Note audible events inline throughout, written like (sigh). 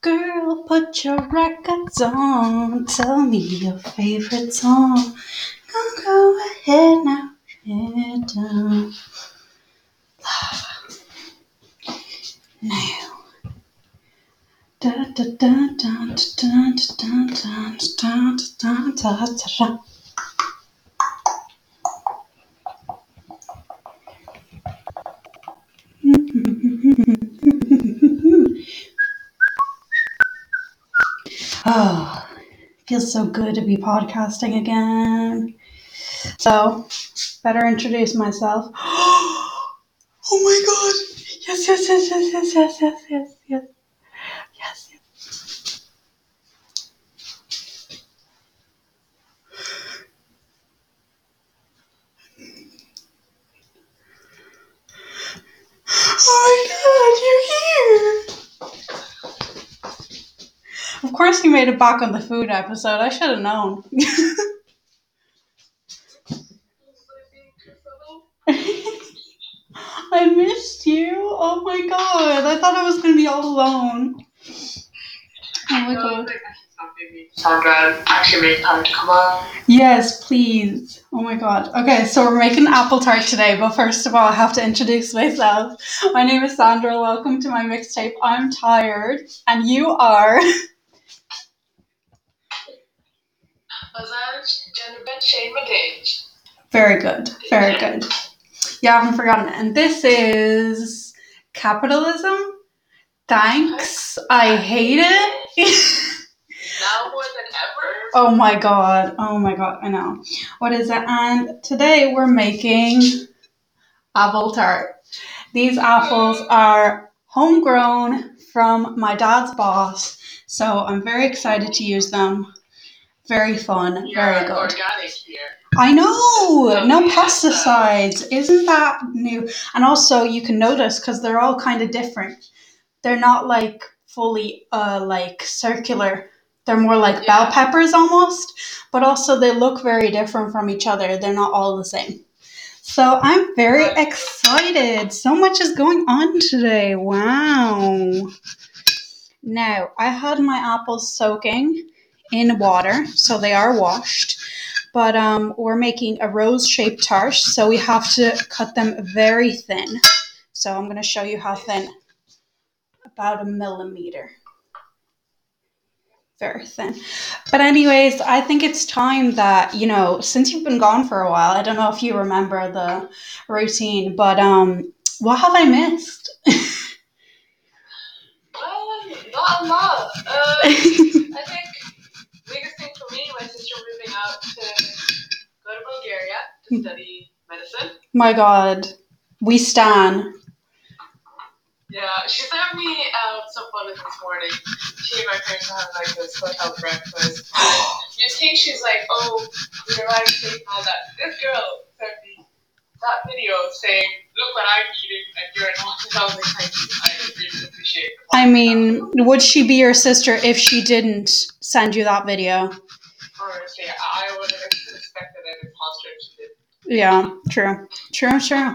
Girl, put your records on. Tell me your favorite song. Go, go ahead now. Head down. Now. Da da da da da da da da da da da da da. Oh, so good to be podcasting again. So, better introduce myself. (gasps) Oh my god! Yes, yes, yes, yes, yes, yes, yes, yes, yes, yes. Oh my god, you're here! Of course, you made it back on the food episode. I should have known. (laughs) I missed you. Oh my god. I thought I was going to be all alone. Oh my god. Sandra actually made time to come on. Yes, please. Oh my god. Okay, so we're making apple tart today, but first of all, I have to introduce myself. My name is Sandra. Welcome to my mixtape. I'm tired, and you are. (laughs) Very good. Very good. You haven't forgotten it. And this is capitalism. Thanks. I hate it. Now more than ever. Oh my god. Oh my god. I know. What is it? And today we're making apple tart. These apples are homegrown from my dad's boss. So I'm very excited to use them. Very fun. We Very good. organic. I know. No pesticides. Isn't that new? And also you can notice because they're all kind of different. They're not like fully uh like circular. They're more like bell peppers almost, but also they look very different from each other. They're not all the same. So I'm very excited. So much is going on today. Wow. Now, I had my apples soaking in water, so they are washed. But um, we're making a rose-shaped tart, so we have to cut them very thin. So I'm going to show you how thin. About a millimeter. Very thin. But anyways, I think it's time that, you know, since you've been gone for a while, I don't know if you remember the routine, but um what have I missed? Well, not a lot. Uh, (laughs) I think to study medicine. My god. We stan. Yeah, she sent me um, some photos this morning. She and my parents have like this hotel breakfast. You think she's like, oh, we arrived safe and all that. This girl sent me that video saying, look what I'm eating and you're not. And I was like, thank you. I really appreciate it. I mean, would she be your sister if she didn't send you that video? honestly, I would have expected an imposter to. Yeah, true. True, true.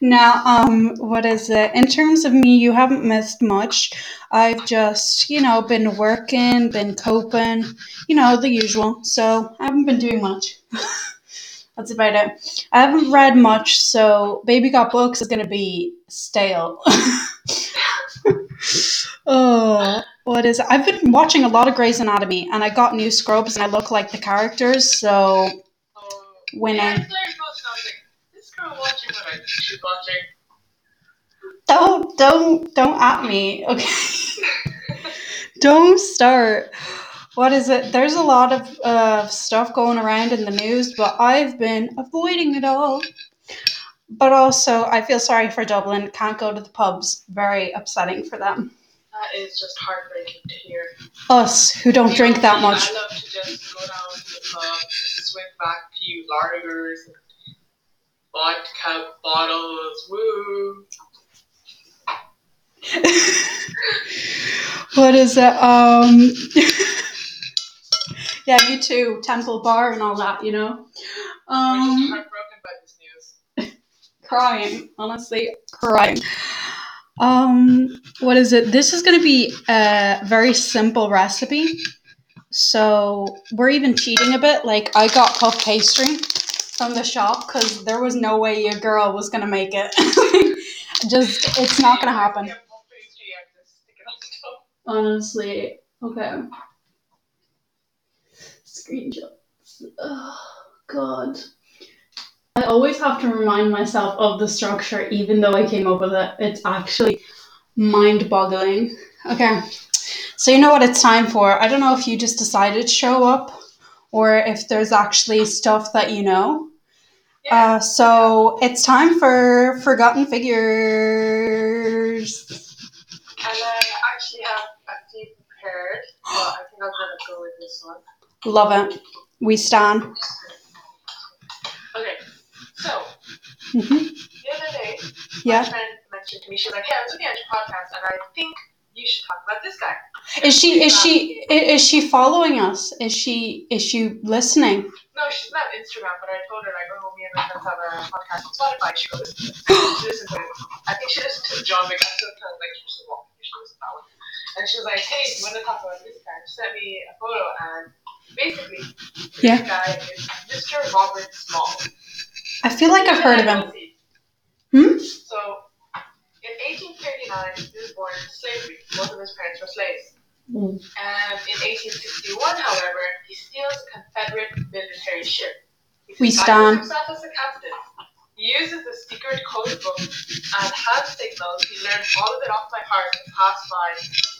Now, um, what is it? In terms of me, you haven't missed much. I've just, you know, been working, been coping, you know, the usual. So I haven't been doing much. (laughs) That's about it. I haven't read much, so Baby Got Books is gonna be stale. (laughs) oh, what is it? I've been watching a lot of Grey's Anatomy, and I got new scrubs, and I look like the characters. So when yeah, I like, I was like, this girl watching what I she's watching. Don't don't don't at me, okay? (laughs) don't start. What is it? There's a lot of uh, stuff going around in the news, but I've been avoiding it all. But also, I feel sorry for Dublin. Can't go to the pubs. Very upsetting for them. That is just heartbreaking to hear. Us who don't drink that much. I love to just go down to the pub, swing back few lagers, vodka bottles, woo. (laughs) what is it? Um. (laughs) yeah, you too. Temple Bar and all that. You know. Um. heartbroken by this news. (laughs) crying, honestly, crying. Um, what is it? This is going to be a very simple recipe. So we're even cheating a bit. Like I got puff pastry from the shop because there was no way your girl was going to make it. (laughs) Just, it's not going to happen. Get puff pastry and just stick it on top. Honestly, okay. Screenshots. Oh, God. I always have to remind myself of the structure, even though I came up with it. It's actually mind boggling. Okay, so you know what it's time for. I don't know if you just decided to show up or if there's actually stuff that you know. Yeah. Uh, so it's time for Forgotten Figures. and I actually have a few prepared, but I think I'm gonna go with this one. Love it. We stand. Okay, so hmm the other day, my Yeah. friend mentioned to me, she was like, "Hey, I was looking at your podcast, and I think you should talk about this guy." Is she is she is she following us? Is she is she listening? No, she's not Instagram, but I told her like, "Oh, me and my friends have a podcast on Spotify." She goes, she listened to it. I think she listens to John. I kind of like she was walking. She listened to that one, and she was like, "Hey, you want to talk about this guy?" She sent me a photo, and basically, Yeah. this guy is Mr. Robert Small. I feel like I've heard of him. Hmm? So, in 1839, he was born into slavery. Both of his parents were slaves. Mm. And in 1861, however, he steals a Confederate military ship. He We stand. himself as a captain. He uses the secret code book and hand signals. He learned all of it off by heart to pass by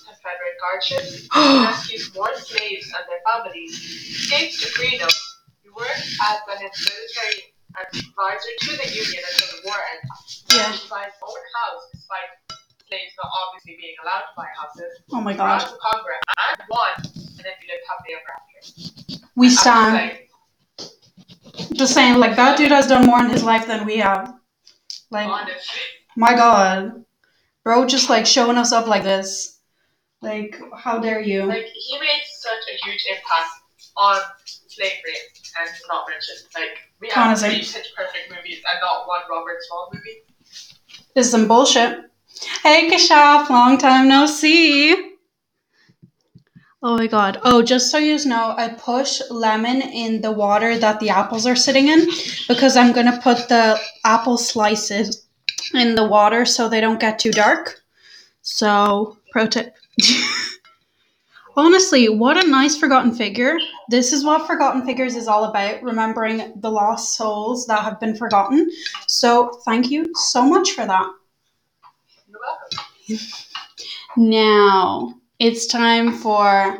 Confederate guard ships. (gasps) He rescues more slaves and their families. He Escapes to freedom. He works as a military advisor to the Union until the war ended. Yeah. He buys his own house despite slaves not obviously being allowed to buy houses. Oh my god. for Congress and won, and then we lived happily ever after. We stand. Just saying, like that dude has done more in his life than we have. Like, honestly. my god, bro, just like showing us up like this. Like, how dare you? Like he made such a huge impact on slavery and not mentioned. Like we have three pitch perfect movies and not one Robert Small movie. This is some bullshit. Hey, Kashaf, long time no see. Oh my god. Oh, just so you know, I push lemon in the water that the apples are sitting in because I'm going to put the apple slices in the water so they don't get too dark. So, pro tip. (laughs) Honestly, what a nice forgotten figure. This is what Forgotten Figures is all about, remembering the lost souls that have been forgotten. So, thank you so much for that. You're welcome. (laughs) Now it's time for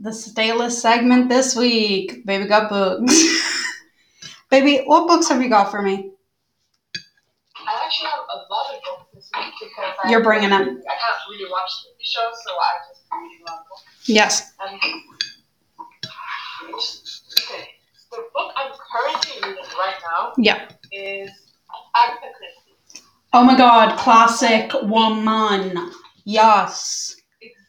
the stateless segment this week. Baby got books. (laughs) Baby, what books have you got for me? I actually have a lot of books this week because I You're bringing them. I can't really watch TV shows, so I just reading a lot of books. Yes. Um, okay, the book I'm currently reading right now Yeah. is Agatha Christie. Oh my god, classic woman. Yes. Exactly.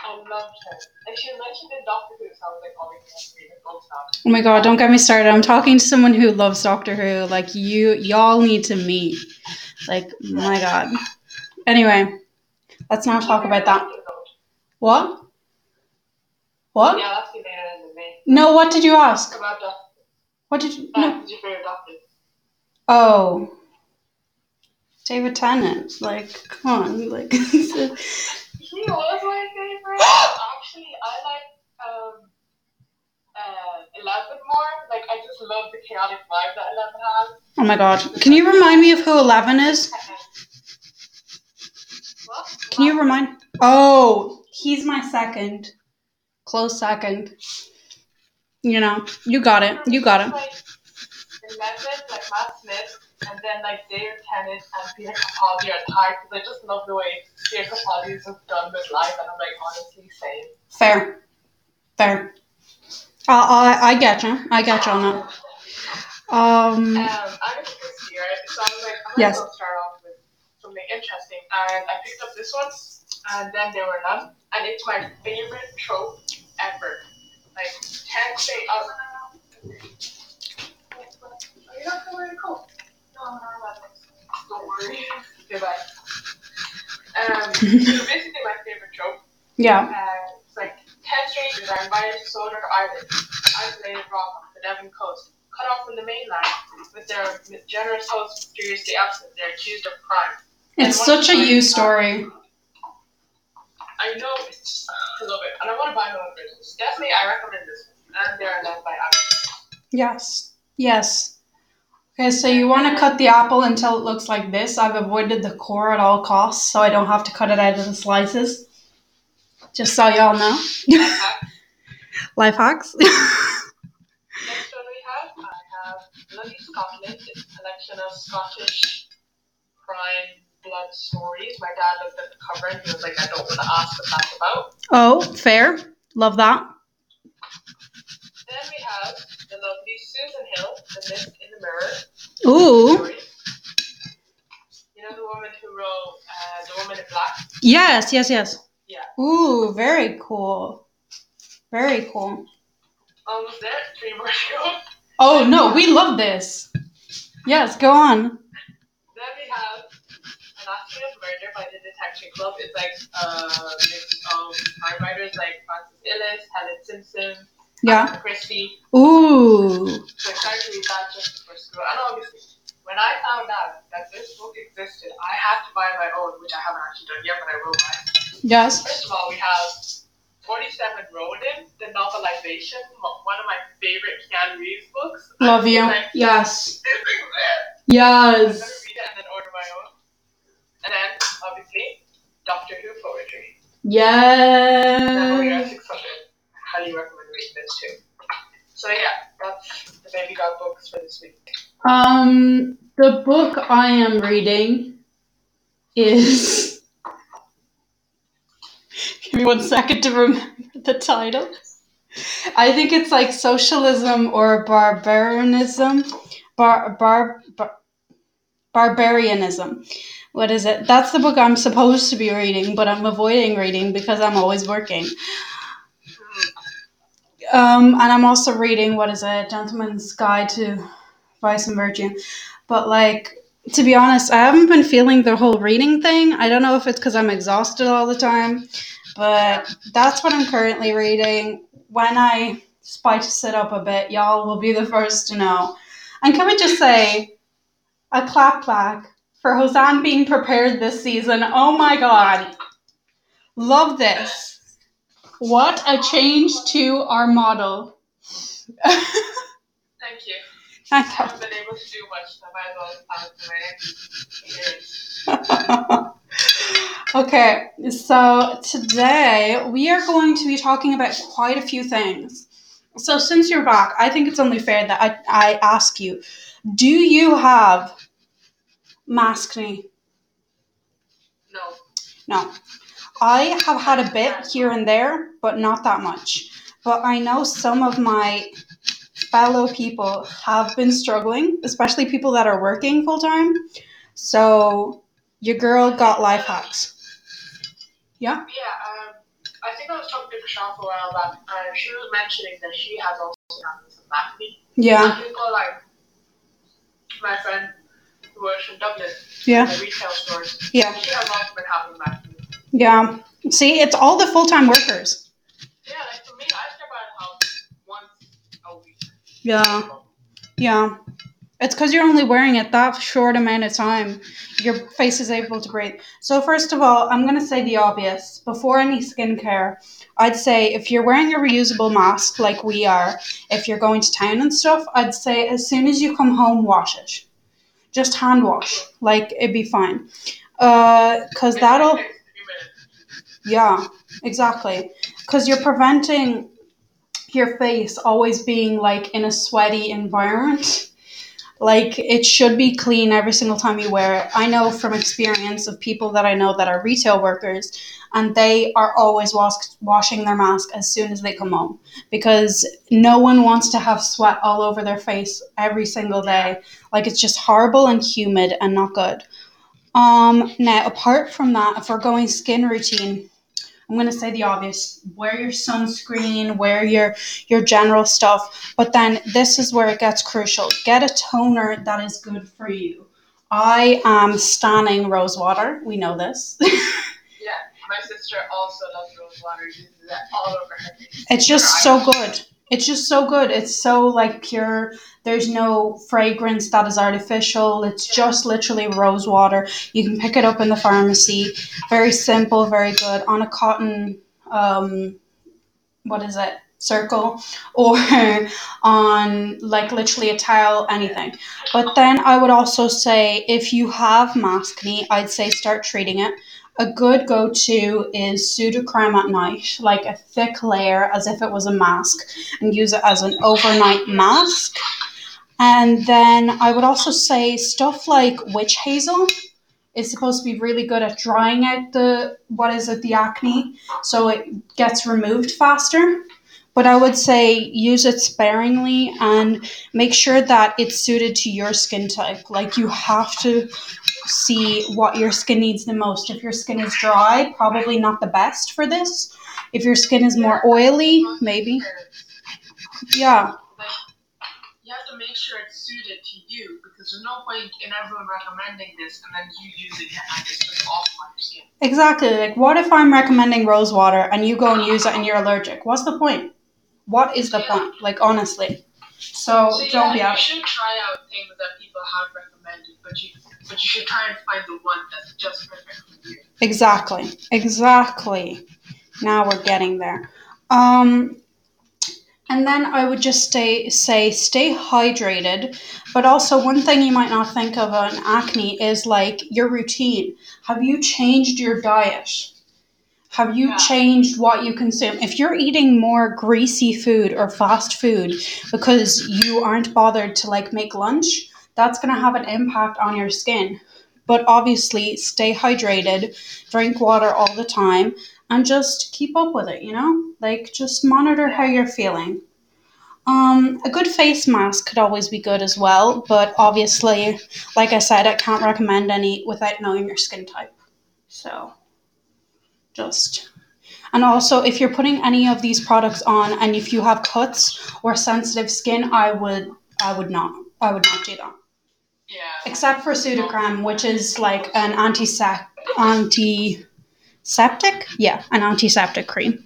I loved her. And she mentioned in Doctor Who, so I was like, oh, maybe I have to read her books now. Oh my god, don't get me started. I'm talking to someone who loves Doctor Who. Like you y'all need to meet. Like, my god. Anyway, let's not talk about that. What? What? Yeah, that's the later in day. No, what did you ask? About Doctor What did you no. Who's your favorite Doctor? Oh. David Tennant. Like, come on. Like (laughs) He was my favorite. Actually, I like um, uh, Eleven more. Like, I just love the chaotic vibe that Eleven has. Oh my god. Can you remind me of who Eleven is? What? Can you remind Oh, he's my second. Close second. You know, you got it. You got it. Like, Eleven, like Matt Smith, and then like David Tennant and Peter Capaldi are tied because I just love the way Peter Capaldi has done with life, and I'm like honestly same. Fair. Fair. I I, I get you. I get you on that. Um Um, I'm a Christie. So I was like, I'm gonna Yes. go start off with something interesting, and I picked up this one, and then there were none, and it's my favorite trope ever. Like, can't say up. Are you not gonna wear a coat? No, I'm not. Don't worry. Goodbye. Um, so basically, my favorite trope. Yeah. Uh, it's like ten strangers are invited to Soldier Island, isolated rock off the Devon coast, cut off from the mainland. With their generous host mysteriously absent, they're accused of crime. It's such a you story. I know it's just, I love it, and I want to buy more versions. Definitely, I recommend this one. And they're led by Alex. Yes. Yes. Okay, so you want to cut the apple until it looks like this. I've avoided the core at all costs, so I don't have to cut it out of the slices. Just so y'all know. Life hacks. (laughs) Next one we have, I have Bloody Scotland. It's a collection of Scottish crime blood stories. My dad looked at the cover and he was like, I don't want to ask what that's about. oh, fair. Love that. Then we have the lovely Susan Hill, The Mist in the Mirror Ooh. story. You know the woman who wrote uh, The Woman in Black? Yes, yes, yes. Yeah. Ooh, very cool. Very cool. Almost there, three more to go. Oh no, we love this. Yes, go on. Then we have Of Murder by the Detection Club. It's like uh, mix of crime writers like Francis Iles, Helen Simpson, Yeah. Agatha Christie. Ooh. So I started to read that just before school. And obviously, when I found out that this book existed, I had to buy my own, which I haven't actually done yet, but I will buy. Yes. First of all, we have 47 Ronin, the novelization, one of my favorite Keanu Reeves books. Love you. Like, Yes. this exists. I'm Yes. Gonna read it and then order my own. And then, obviously, Doctor Who poetry. Napoleon Yes. 600. Highly recommend reading this too. So yeah, that's the baby got books for this week. Um, the book I am reading is. (laughs) Give me one second to remember the title. I think it's like socialism or barbarianism, bar bar, bar barbarianism. What is it? That's the book I'm supposed to be reading, but I'm avoiding reading because I'm always working. Um, and I'm also reading what is it, Gentleman's Guide to Vice and Virtue. But like, to be honest, I haven't been feeling the whole reading thing. I don't know if it's because I'm exhausted all the time, but that's what I'm currently reading. When I spice it up a bit, y'all will be the first to know. And can we just say a clap clap for Hosanna being prepared this season? Oh my god. Love this. What a change to our model. Thank you. I haven't been able to do much, so I might as well my experience. (laughs) okay, so today we are going to be talking about quite a few things. So, since you're back, I think it's only fair that I, I ask you do you have maskne? No. No. I have had a bit here and there, but not that much. But I know some of my fellow people have been struggling, especially people that are working full time. So, your girl got life hacks. Yeah, um, I think I was talking to Prashant a while back, and she was mentioning that she has also gotten some acne. Yeah, And people like my friend works in Dublin, yeah, the retail stores, yeah, she has also been having acne. yeah. See, it's all the full time workers. Yeah, like for me, I step out of the house once a week. Yeah, yeah. It's because you're only wearing it that short amount of time. Your face is able to breathe. So, first of all, I'm going to say the obvious. Before any skincare, I'd say if you're wearing a reusable mask like we are, if you're going to town and stuff, I'd say as soon as you come home, wash it. Just hand wash. Like, it'd be fine. Uh, because It that'll. Yeah, exactly. Because you're preventing your face always being like in a sweaty environment. Like it should be clean every single time you wear it. I know from experience of people that I know that are retail workers, and they are always was- washing their mask as soon as they come home because no one wants to have sweat all over their face every single day. Like it's just horrible and humid and not good. Um, now, apart from that, if we're going skin routine, I'm gonna say the obvious: wear your sunscreen, wear your your general stuff. But then this is where it gets crucial: get a toner that is good for you. I am stunning rose water. We know this. (laughs) Yeah, my sister also loves rose water. Uses it all over her face. It's just so good. It's just so good. It's so like pure. There's no fragrance that is artificial. It's just literally rose water. You can pick it up in the pharmacy. Very simple, very good on a cotton um what is it? Circle (laughs) or on like literally a tile anything. But then I would also say if you have maskne, I'd say start treating it. A good go to is Sudocrem at night, like a thick layer as if it was a mask, and use it as an overnight mask. And then I would also say stuff like witch hazel is supposed to be really good at drying out the what is it, the acne, so it gets removed faster. But I would say use it sparingly and make sure that it's suited to your skin type. Like you have to see what your skin needs the most. If your skin is dry, probably not the best for this. If your skin is more oily, maybe. Yeah, Like, you have to make sure it's suited to you because there's no point in everyone recommending this and then you using it and it's just awful on your skin. exactly. Like, what if I'm recommending rose water and you go and use it and you're allergic? What's the point? What is the point? Like, honestly. So, So don't yeah, be you out. should try out things that people have recommended, but you but you should try and find the one that's just perfect for you. Exactly. Exactly. Now we're getting there. Um and then I would just stay say stay hydrated, but also one thing you might not think of on acne is like your routine. Have you changed your diet? Have you Yeah. changed what you consume? If you're eating more greasy food or fast food because you aren't bothered to like make lunch, that's going to have an impact on your skin. But obviously, stay hydrated, drink water all the time, and just keep up with it, you know? Like, just monitor how you're feeling. Um, a good face mask could always be good as well, but obviously, like I said, I can't recommend any without knowing your skin type. So, just. And also, if you're putting any of these products on, and if you have cuts or sensitive skin, I would, I would not, I would not do that Yeah. except for Sudocrem, which is like an antisep antiseptic. Yeah, an antiseptic cream.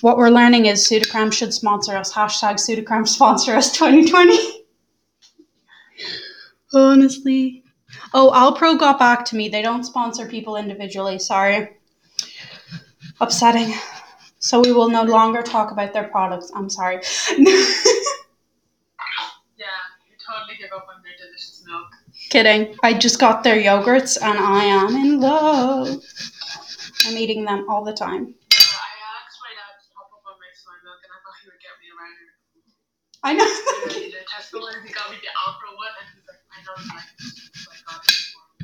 What we're learning is Sudocrem should sponsor us. Hashtag Sudocrem sponsor us 2020. Honestly. Oh, Alpro got back to me. They don't sponsor people individually. Sorry. Upsetting. So we will no longer talk about their products. I'm sorry. (laughs) Yeah. You totally give up on their delicious milk. Kidding. I just got their yogurts and I am in love. I'm eating them all the time. Yeah, I asked my dad to top up on my soy milk and I thought he would get me a rider. I know. (laughs) Tesco one, he got me the Alpro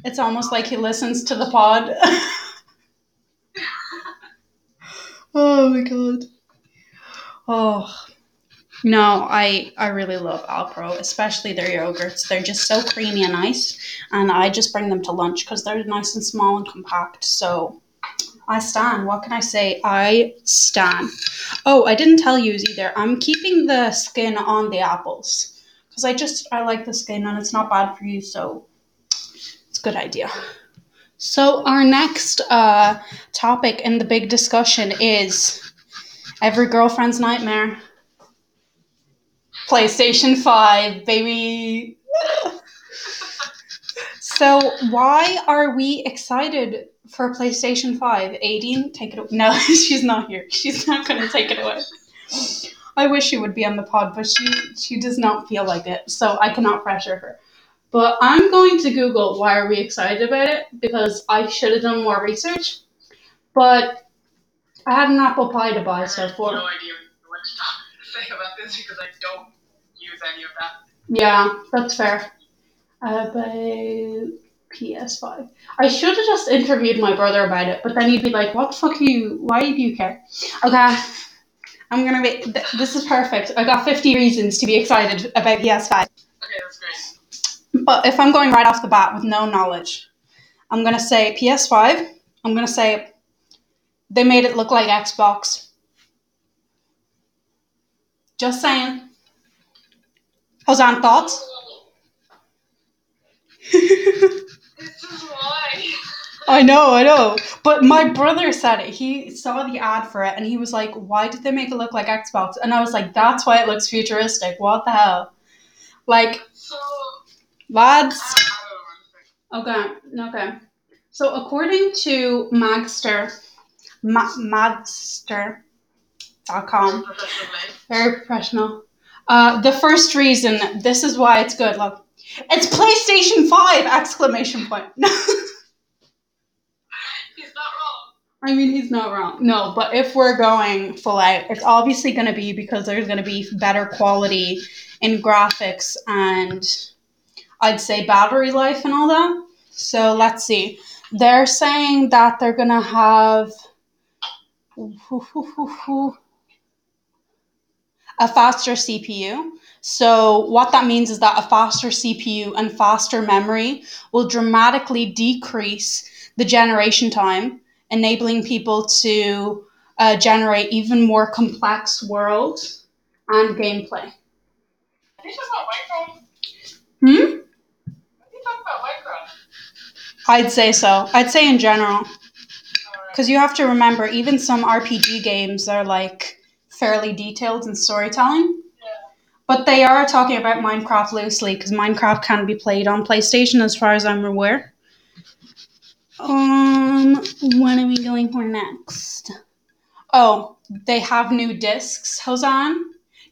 It's almost like he listens to the pod. (laughs) oh my god. Oh. No, I I really love Alpro, especially their yogurts. They're just so creamy and nice, and I just bring them to lunch because they're nice and small and compact. So I stan. What can I say? I stan. Oh, I didn't tell you either. I'm keeping the skin on the apples because I just I like the skin and it's not bad for you. So good idea. So our next uh, topic in the big discussion is every girlfriend's nightmare. PlayStation Five, baby. (laughs) so why are we excited for PlayStation Five? Aideen, take it. Away. No, (laughs) she's not here. She's not going to take it away. I wish she would be on the pod, but she she does not feel like it, so I cannot pressure her. But I'm going to Google why are we excited about it because I should have done more research. But I had an apple pie to buy so I have for. no idea what to (laughs) say about this because I don't use any of that. Yeah, that's fair. About PS5. I should have just interviewed my brother about it, but then he'd be like, "What the fuck are you? Why do you care?" Okay, I'm gonna be. Th- this is perfect. I got 50 reasons to be excited about PS5. Okay, that's great. But if I'm going right off the bat with no knowledge, I'm gonna say PS5. I'm gonna say they made it look like Xbox. Just saying. Hosan, thoughts? This is why. (laughs) I know, I know. But my brother said it. He saw the ad for it and he was like, why did they make it look like Xbox? And I was like, that's why it looks futuristic. What the hell? Like, So, lads. I, I don't know. Okay, okay. So according to Magster, Ma- Magster.com, Professionally. very professional. Uh, the first reason, this is why it's good. Look, it's PlayStation Five! Exclamation point. (laughs) He's not wrong. I mean, he's not wrong. No, but if we're going full out, it's obviously going to be because there's going to be better quality in graphics and I'd say battery life and all that. So let's see. They're saying that they're going to have a faster CPU. So, what that means is that a faster CPU and faster memory will dramatically decrease the generation time enabling people to uh, generate even more complex worlds and gameplay. Are you talking about Minecraft? Hmm? Are you talking about Minecraft? I'd say so. I'd say in general. Because you have to remember, even some RPG games are like fairly detailed in storytelling. But they are talking about Minecraft loosely because Minecraft can be played on PlayStation as far as I'm aware. Um, what are we going for next? Oh, they have new discs, Hosan.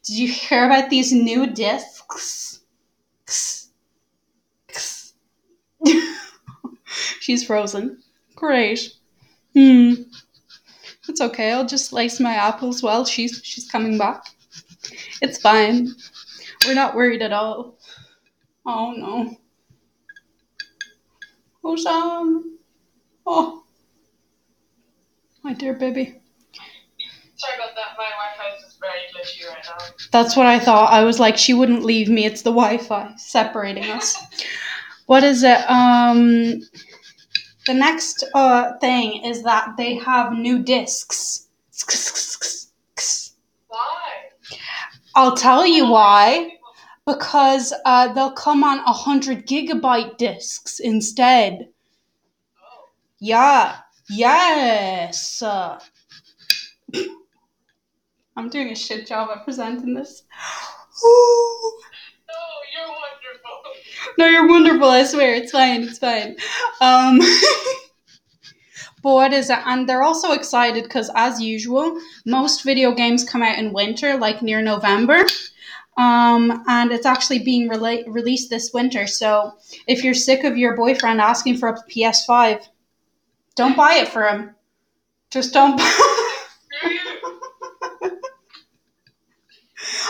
Did you hear about these new discs? (laughs) She's frozen. Great. Hmm. It's okay. I'll just slice my apples while she's she's coming back. It's fine. We're not worried at all. Oh no. Hosan. Oh. My dear baby. Sorry about that. My Wi-Fi is just very glitchy right now. That's what I thought. I was like, she wouldn't leave me. It's the Wi-Fi separating us. (laughs) what is it? Um, the next uh thing is that they have new discs. Why? I'll tell you why. Because uh, they'll come on a hundred gigabyte discs instead. Oh. Yeah. Yes. Uh, (coughs) I'm doing a shit job at presenting this. (gasps) No, you're wonderful. I swear, it's fine. It's fine. Um, (laughs) but what is it? And they're also excited because, as usual, most video games come out in winter, like near November. Um, and it's actually being rela- released this winter. So if you're sick of your boyfriend asking for a PS5, don't buy it for him. Just don't. (laughs) Screw you.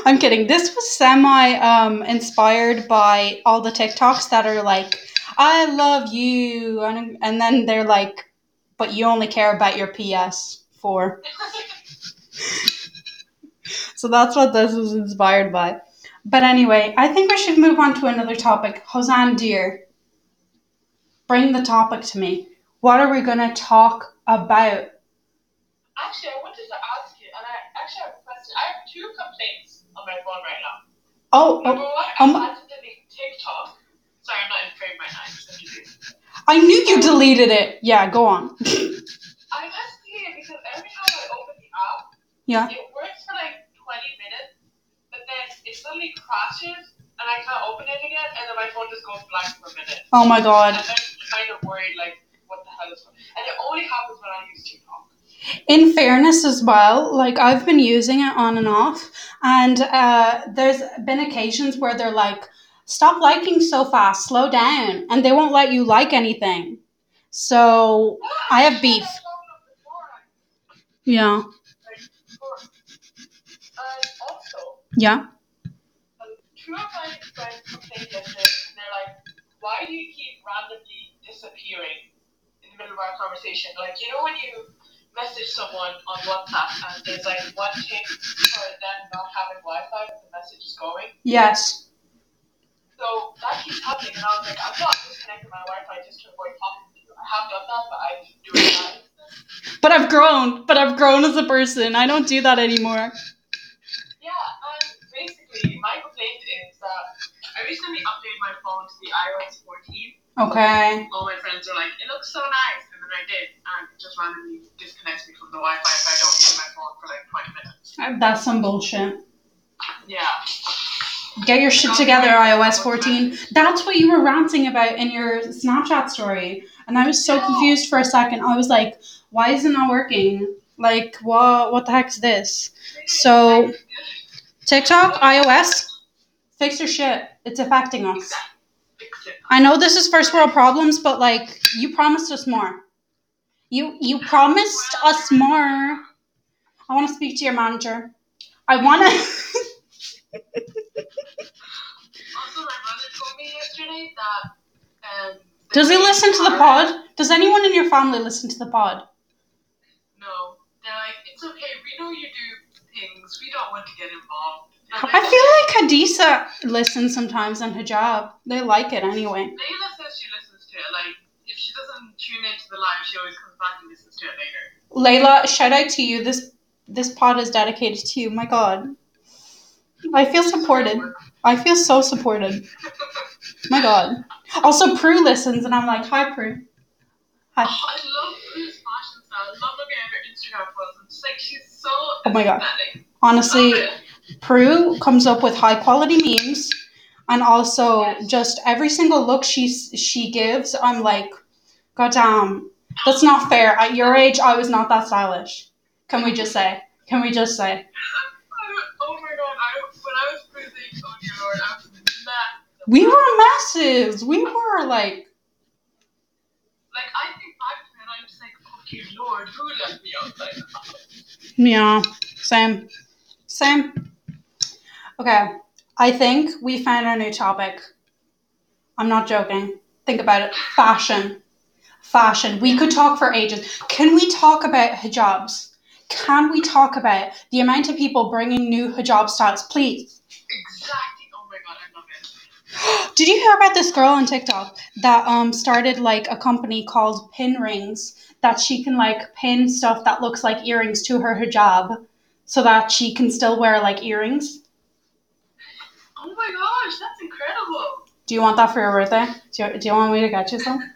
(laughs) I'm kidding. This was semi um, inspired by all the TikToks that are like, "I love you," and and then they're like, "But you only care about your PS4." (laughs) So that's what this was inspired by. But anyway, I think we should move on to another topic. Hosan, dear, bring the topic to me. What are we gonna talk about? Actually, I wanted to ask you, and I actually have a question. I have two complaints on my phone right now. Oh, Number oh one, um, I had to delete TikTok. Sorry, I'm not in frame right now. I just have to do it. I knew you deleted it. Yeah, go on. (laughs) I to it because every time I open the app, Yeah. it works for like 20 minutes, but then it suddenly crashes, and I can't open it again, and then my phone just goes blank for a minute. Oh my god. And I'm kind of worried, like, what the hell is going And it only happens when I use TikTok. In fairness as well like i've been using it on and off and uh, there's been occasions where they're like stop liking so fast slow down and they won't let you like anything so I have beef. yeah also, yeah two of my friends complained yesterday, and they're like, why do you keep randomly disappearing in the middle of our conversation? Like, you know when you message someone on WhatsApp and there's like one tick for them not having Wi-Fi, but the message is going? yes So that keeps happening, and I was like, I'm not disconnecting my Wi-Fi just to avoid talking to you. I have done that, but I keep doing that. but i've grown but i've grown as a person i don't do that anymore Yeah, and basically, my complaint is that I recently updated my phone to the iOS 14, Okay. All my friends are like, it looks so nice, I did, and it just randomly disconnects me from the Wi-Fi if I don't use my phone for like 20 minutes. Oh, that's some bullshit. Yeah. Get your shit together, iOS 14. That's what you were ranting about in your Snapchat story. And I was so confused for a second. I was like, why is it not working? Like, what what the heck is this? So- TikTok, iOS, fix your shit. It's affecting us. I know this is first world problems, but like you promised us more. You you promised us more. I want to speak to your manager. I want to. (laughs) Also, my brother told me yesterday that. Um, Does he listen to the pod? Does anyone in your family listen to the pod? No. They're like, it's okay, we know you do things, we don't want to get involved. And I feel like Hadisa listens sometimes on hijab. They like it anyway. Layla says she listens to it. Like, if she doesn't tune into the live, she always comes back and listens to it later. Layla, shout out to you. This this pod is dedicated to you. My God, I feel supported. I feel so supported. My God. Also, Prue listens, and I'm like, hi, Prue. Hi. Oh, I love Prue's fashion style. I love looking at her Instagram posts. I'm just like, she's so Oh my God. Honestly. Prue comes up with high quality memes, and also just every single look she she gives, I'm like, God damn, um, that's not fair. At your age, I was not that stylish. Can we just say? Can we just say? Oh my god, I, when I was age, oh dear lord, I was. We were massive. We were like, Like, I think back then, I'm just like, oh dear lord, who left me outside (laughs) yeah, same, same. Okay, I think we found our new topic. I'm not joking. Think about it. Fashion. Fashion. We could talk for ages. Can we talk about hijabs? Can we talk about the amount of people bringing new hijab styles? Please. Exactly. Oh my god, I love it. (gasps) Did you hear about this girl on TikTok that um started like a company called Pin Rings that she can like pin stuff that looks like earrings to her hijab so that she can still wear like earrings? Oh my gosh, that's incredible. Do you want that for your birthday? Do you, do you want me to get you some?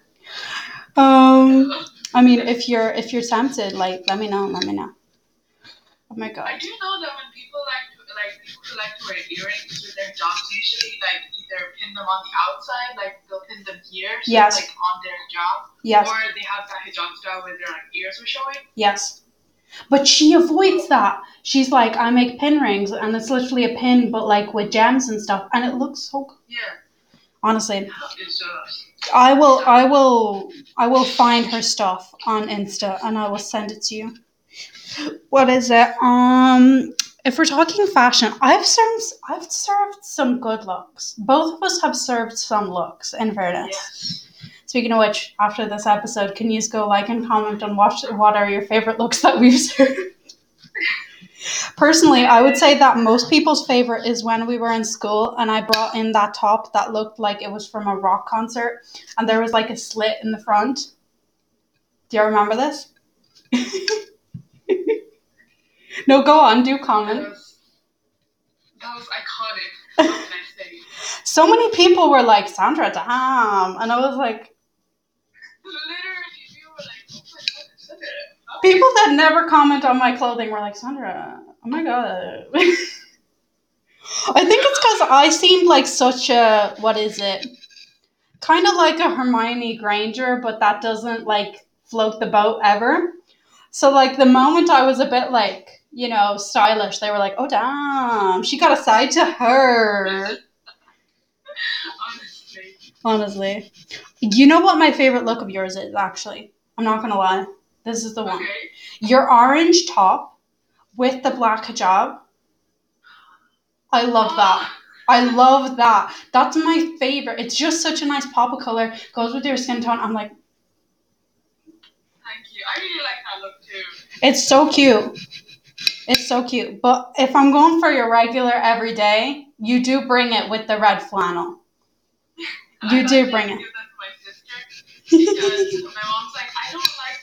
Um, I mean, if you're if you're tempted, like let me know. Let me know. Oh my god. I do know that when people like to like people who like to wear earrings with their jobs usually like either pin them on the outside, like they'll pin them here, so Yes. like on their job, Yes. or they have that hijab style where their like ears are showing. Yes. But she avoids that. She's like, I make pin rings, and it's literally a pin, but like with gems and stuff, and it looks so. Yeah, Honestly, it's just I will, I will, I will find her stuff on Insta, and I will send it to you. What is it? Um, if we're talking fashion, I've served, I've served some good looks. Both of us have served some looks. In fairness. yes. Speaking of which, after this episode, can you just go like and comment on what what are your favorite looks that we've (laughs) served? Personally, I would say that most people's favorite is when we were in school and I brought in that top that looked like it was from a rock concert and there was like a slit in the front. Do you remember this? no, go on, do That comment. was that was iconic. What can I? (laughs) So many people were like, Sandra, damn. And I was like, people that never comment on my clothing were like, Sandra, oh my god. I think it's because I seemed like such a what is it? Kind of like a Hermione Granger, but that doesn't like float the boat ever. So like the moment I was a bit like, you know, stylish, they were like, "Oh damn, she got a side to her." Honestly. Honestly, you know what my favorite look of yours is? Actually, I'm not gonna lie. This is the one. Okay. Your orange top with the black hijab. I love that. (gasps) I love that. That's my favorite. It's just such a nice pop of color. Goes with your skin tone. I'm like, Thank you. I really like that look too. it's so cute. It's so cute. But if I'm going for your regular everyday, you do bring it with the red flannel. (laughs) You do bring it. Give that to my sister because (laughs) my mom's like, I don't like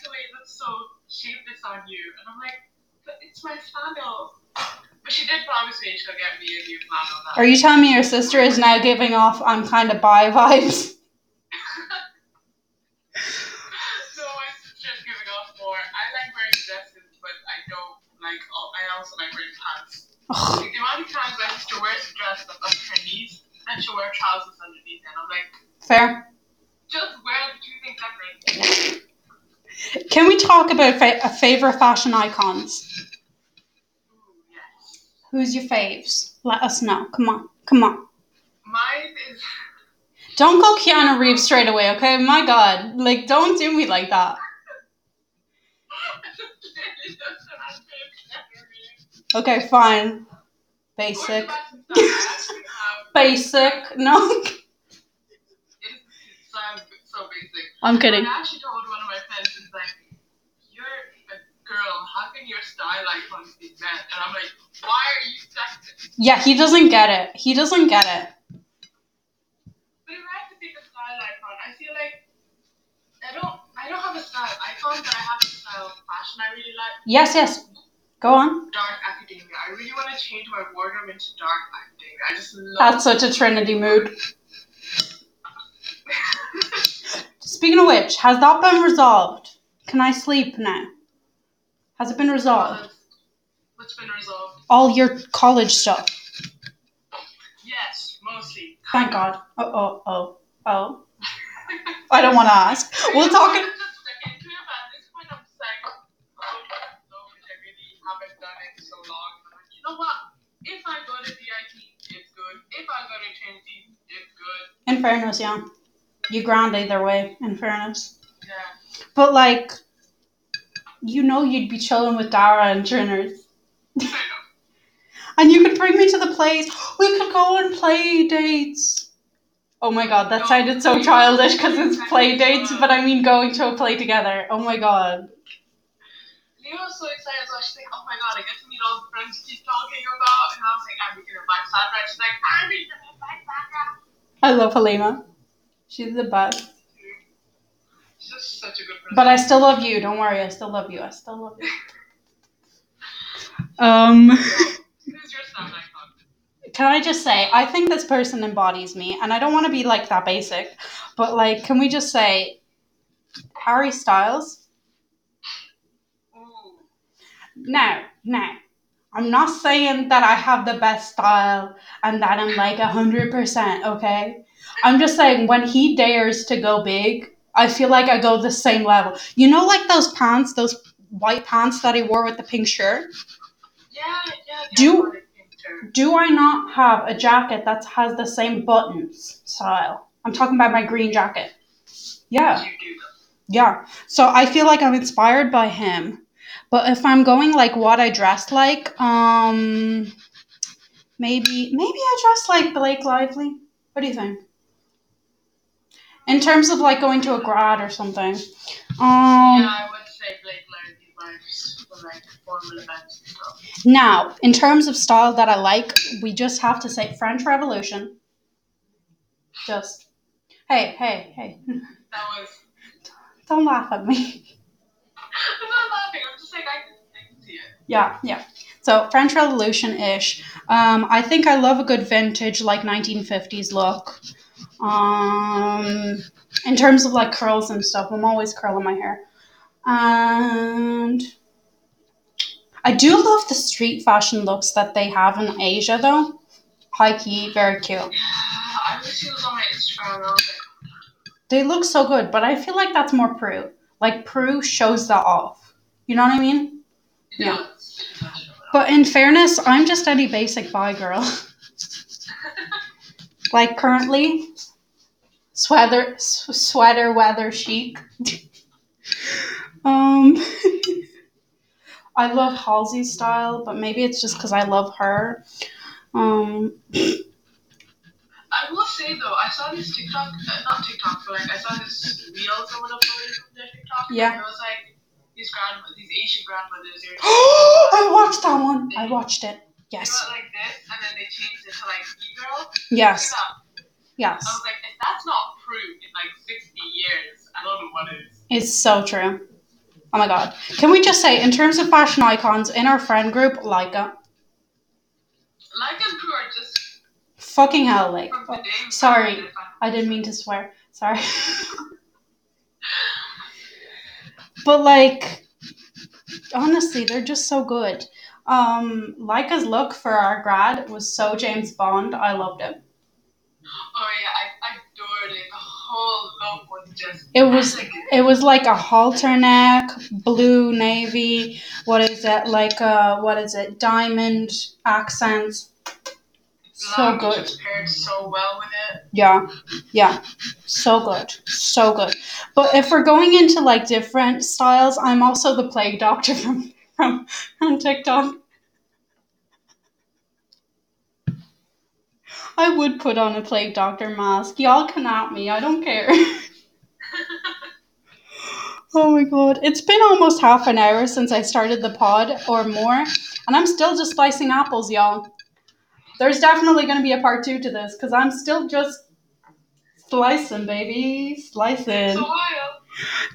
on you. And I'm like, but it's my flannel. But she did promise me she'll get me a new flannel. Are you telling me your sister is now giving off I'm kind of bi vibes? (laughs) no, my sister's giving off more. I like wearing dresses, but I don't like, oh, I also like wearing pants. Like, the amount of times my sister wears a dress that's up to her knees, and she'll wear trousers underneath, and I'm like, fair. Just wear the two things separately. Can we talk about fa- uh, favorite fashion icons? Who's your faves? Let us know. Come on, come on. Mine is. (laughs) Don't go Keanu Reeves straight away, okay? My God, like don't do me like that. (laughs) Okay, fine. Basic. (laughs) Basic. No. I'm kidding. I actually told one of my friends, it's like, you're a girl, how can your style icons be men? And I'm like, why are you sexist? Yeah, he doesn't get it. He doesn't get it. But if I have to pick a style icon, I feel like I don't I don't have a style icon, but I have a style of fashion I really like. Yes, yes. Go on. Dark academia. I really want to change my wardrobe into dark academia. I just love That's such a Trinity mood. (laughs) Speaking of which, has that been resolved? Can I sleep now? Has it been resolved? What's been resolved? All your college stuff. Yes, mostly. Thank God. Uh, oh, oh, oh, oh. (laughs) I don't want to ask. We'll talk. I'm just sticking to it, but at this point I'm just like, no, which I really haven't done it so long. I'm like, you know what? If I go to DIT, it's good. If I go to Trinity, it's good. In fairness, yeah. You grand either way, in fairness. Yeah. But, like, you know you'd be chilling with Dara and Trinners. (laughs) And you could bring me to the place. We could go on play dates. Oh my god, that sounded so childish because it's play dates, but I mean going to a play together. Oh my god. Leo was so excited, so she's like, oh my god, I get to meet all the friends you keep talking about. And I was like, I'm gonna invite Sandra. And she's like, I'm gonna invite Sandra. I love Halima. She's the best. Such a good friend. But I still love you. Don't worry, I still love you. I still love you. Um, Who's your style icon? can I just say, I think this person embodies me, and I don't want to be like that basic, but like, can we just say, Harry Styles? Ooh. Now, now, I'm not saying that I have the best style and that I'm like a hundred percent, okay? I'm just saying when he dares to go big, I feel like I go the same level. You know, like those pants, those white pants that he wore with the pink shirt? Yeah, yeah. the Do- Do I not have a jacket that has the same buttons style? I'm talking about my green jacket. Yeah. Yeah. So I feel like I'm inspired by him. But if I'm going like what I dressed like, um maybe maybe I dress like Blake Lively. What do you think? In terms of like going to a grad or something. Um yeah, I would say vibes for like formal events and stuff. now, in terms of style that I like, we just have to say French Revolution. Just hey, hey, hey. That was. (laughs) Don't laugh at me. (laughs) I'm not laughing. I'm just can, I can see it. Yeah, yeah. So French Revolution ish. Um, I think I love a good vintage like 1950s look. Um, in terms of like curls and stuff, I'm always curling my hair. And I do love the street fashion looks that they have in Asia though. High key, very cute. I wish he was on my Instagram. And I was They look so good, but I feel like that's more Prue. Like Prue shows that off. You know what I mean? it Yeah. does. It does show it off. But in fairness, I'm just any basic bi girl. (laughs) like currently, sweater sweater weather chic. um, (laughs) I love Halsey's style, but maybe it's just because I love her. Um, I will say though, I saw this TikTok, uh, not TikTok, but like I saw this reel someone uploaded from their TikTok. Yeah. And it was like these grand, these Asian grandmothers. They were (gasps) I watched that one. I watched it. They Yes. got like this, and then they changed it to like e-girl. Yes. Look at that. Yes. I was like, if that's not proved in like 60 years, I don't know what is. It's so true. Oh my god. Can we just say, in terms of fashion icons in our friend group, Leica, and Prue are just fucking hell, like, oh, sorry. I didn't mean to swear. Sorry. (laughs) but like, honestly, they're just so good. Um, Leica's look for our grad was so James Bond. I loved it. Oh yeah, I, I adored it. The whole look was just. It was Like, it was like a halter neck, blue navy. What is it? Like uh what is it? Diamond accents. So good. Paired so well with it. Yeah, yeah, so good, so good. But if we're going into like different styles, I'm also the plague doctor (laughs) from from from TikTok. I would put on a plague doctor mask. Y'all can at me. I don't care. (laughs) oh my god, it's been almost half an hour since I started the pod or more, and I'm still just slicing apples, y'all. There's definitely going to be a part two to this because I'm still just slicing, baby, slicing. It's a while.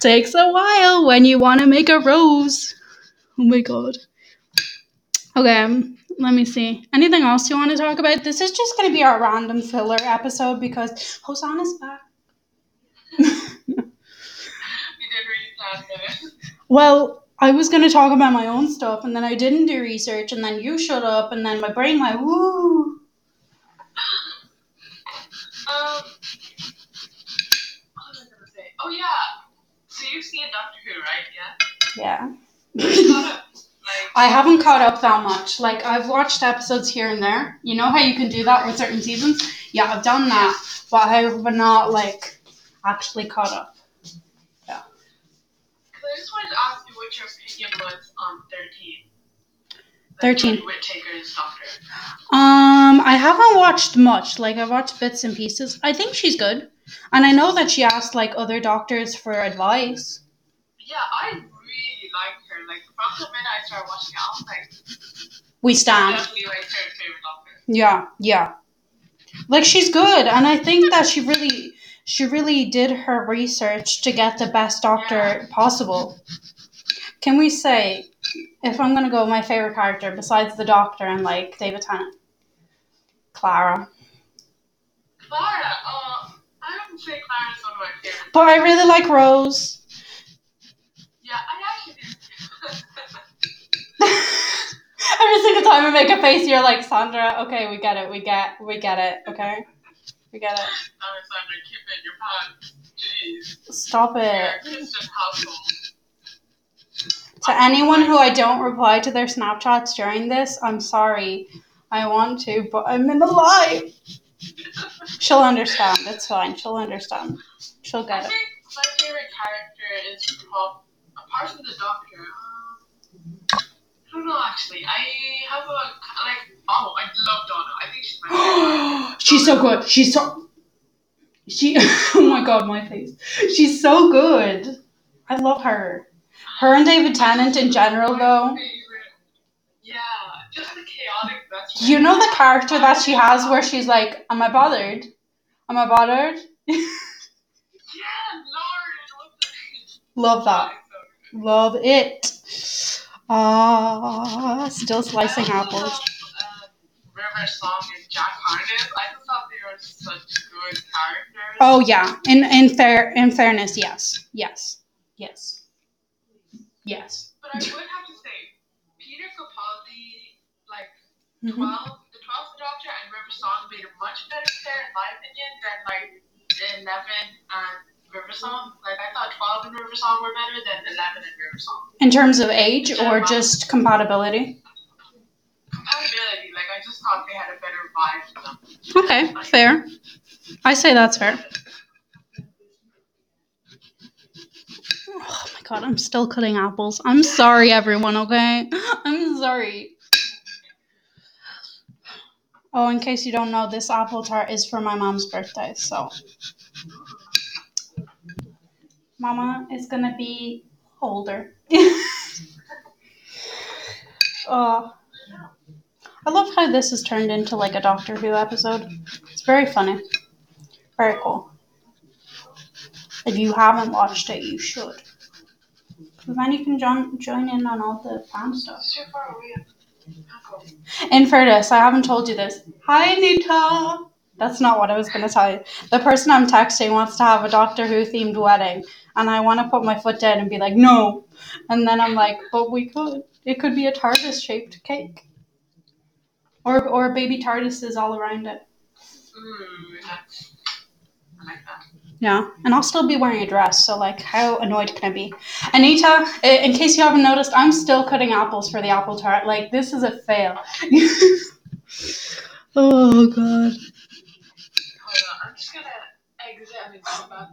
Takes a while when you want to make a rose. Oh my god. Okay, um, let me see. Anything else you want to talk about? This is just going to be our random filler episode because Hosanna's back. (laughs) We did really plan it. well, I was going to talk about my own stuff and then I didn't do research and then you shut up and then my brain went, woo. Um, what was I gonna say? Oh yeah. So you've seen Doctor Who, right? Yeah. Yeah. (laughs) Caught up. Like, I haven't caught up that much. Like I've watched episodes here and there. You know how you can do that with certain seasons? Yeah, I've done that, but I have not like actually caught up. Yeah. Cause I just wanted to ask you what your opinion was on thirteen. 13. Jodie Whittaker's Doctor. Um, I haven't watched much. Like I've watched bits and pieces. I think she's good, and I know that she asked like other doctors for advice. Yeah, I her. Like from the minute I started watching it, I was like, We stand. definitely like her favorite Doctor. Yeah, yeah. Like she's good, and I think that she really, she really did her research to get the best doctor possible. Can we say, if I'm gonna go, my favorite character besides the doctor and like David Tennant, Clara. Clara, uh, I don't say Clara's one of my favorites. But I really like Rose. Yeah, I actually do. (laughs) Every single time I make a face, you're like Sandra. Okay, we get it. We get. We get it. Okay, we get it. Alexander, keep it your. Jeez. Stop it. To anyone who I don't reply to their Snapchats during this, I'm sorry. I want to, but I'm in the live. She'll understand. It's fine. She'll understand. She'll I get it. my favorite character is prob apart from the Doctor. I don't know actually. I have a like. Oh, I love Donna. I think she's my (gasps) favorite. She's so good. She's so. She. (laughs) Oh my god, my face. She's so good. I love her. Her and David Tennant in general, though. Yeah, just the chaotic best. You know the character that she has where she's like, Am I bothered? Am I bothered? Yeah, Lord. Love that. Love it. Ah, still slicing apples. um, River Song and Jack Harkness. I just thought they were such good characters. Oh yeah. In in fair in fairness, yes. Yes. Yes. Yes. But I would have to say, Peter Capaldi, like Mhm. 12, the 12th Doctor and River Song made a much better pair, in my opinion, than like 11 and River Song. Like, I thought 12 and River Song were better than 11 and River Song. In terms of age or just compatibility? Compatibility, like, I just thought they had a better vibe to them. Okay, fair. I say that's fair. Oh my god, I'm still cutting apples. I'm sorry, everyone, okay? (laughs) I'm sorry. Oh, in case you don't know, this apple tart is for my mom's birthday, so. Mama is gonna be older. (laughs) oh. I love how this has turned into like a Doctor Who episode. It's very funny. Very cool. If you haven't watched it, you should. then you can join, join in on all the fan stuff. Too far away. In fairness, I haven't told you this. Hi, Nita! That's not what I was going to tell you. The person I'm texting wants to have a Doctor Who themed wedding, and I want to put my foot down and be like, no! And then I'm like, but we could. It could be a TARDIS shaped cake. Or, or baby TARDISes all around it. Ooh, that's. I like that. Yeah, and I'll still be wearing a dress, so like, how annoyed can I be? Anita, in case you haven't noticed, I'm still cutting apples for the apple tart. Like, this is a fail. (laughs) oh god. Hold on, I'm just gonna exit and then come back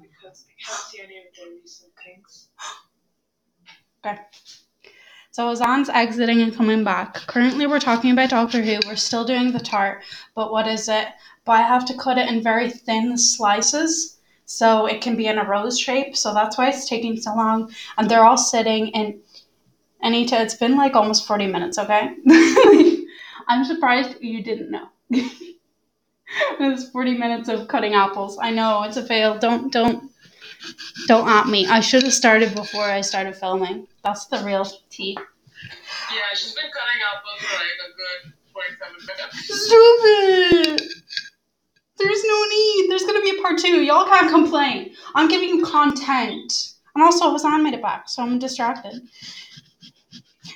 any of recent things. So Azan's exiting and coming back. Currently, we're talking about Doctor Who. We're still doing the tart, but what is it? But I have to cut it in very thin slices so it can be in a rose shape. So that's why it's taking so long. And they're all sitting in. Anita, it's been like almost 40 minutes, okay? (laughs) I'm surprised you didn't know. (laughs) it's 40 minutes of cutting apples. I know it's a fail. Don't, don't, don't at me. I should have started before I started filming. That's the real tea. Yeah, she's been cutting apples for like a good 47 minutes. Stupid! There's no need. There's gonna be a part two. Y'all can't complain. I'm giving you content. And also, Hassan made it back, so I'm distracted.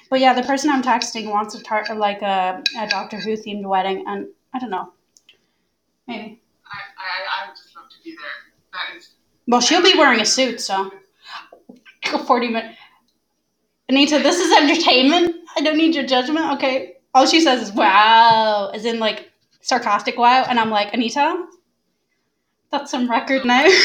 But yeah, the person I'm texting wants a tar- like a, a Doctor Who themed wedding, and I don't know. Maybe. I, I, I would just love to be there. That is. Well, she'll be wearing a suit, so 40 minutes. Anita, this is entertainment. I don't need your judgment, okay? All she says is wow, as in like sarcastic wow, and I'm like, Anita, that's some record now. (laughs) Honestly,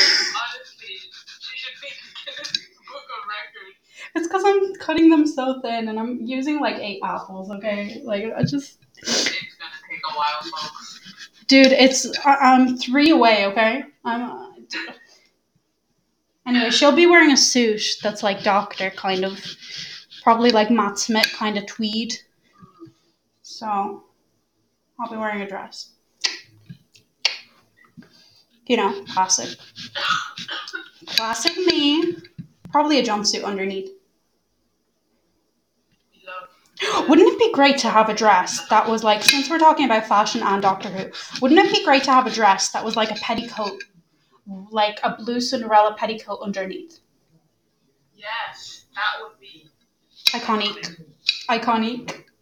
she should be in the Guinness Book of Records. It's because I'm cutting them so thin and I'm using like eight apples, okay? Like, I just. It's gonna take a while, folks. Dude, it's. I- I'm three away, okay? I'm. Uh, anyway, she'll be wearing a suit that's like doctor kind of. Probably like Matt Smith kind of tweed. So, I'll be wearing a dress. You know, classic. Classic me. Probably a jumpsuit underneath. Wouldn't it be great to have a dress that was like, since we're talking about fashion and Doctor Who, wouldn't it be great to have a dress that was like a petticoat, like a blue Cinderella petticoat underneath? Yes, that would be. Iconic. Iconic. (laughs)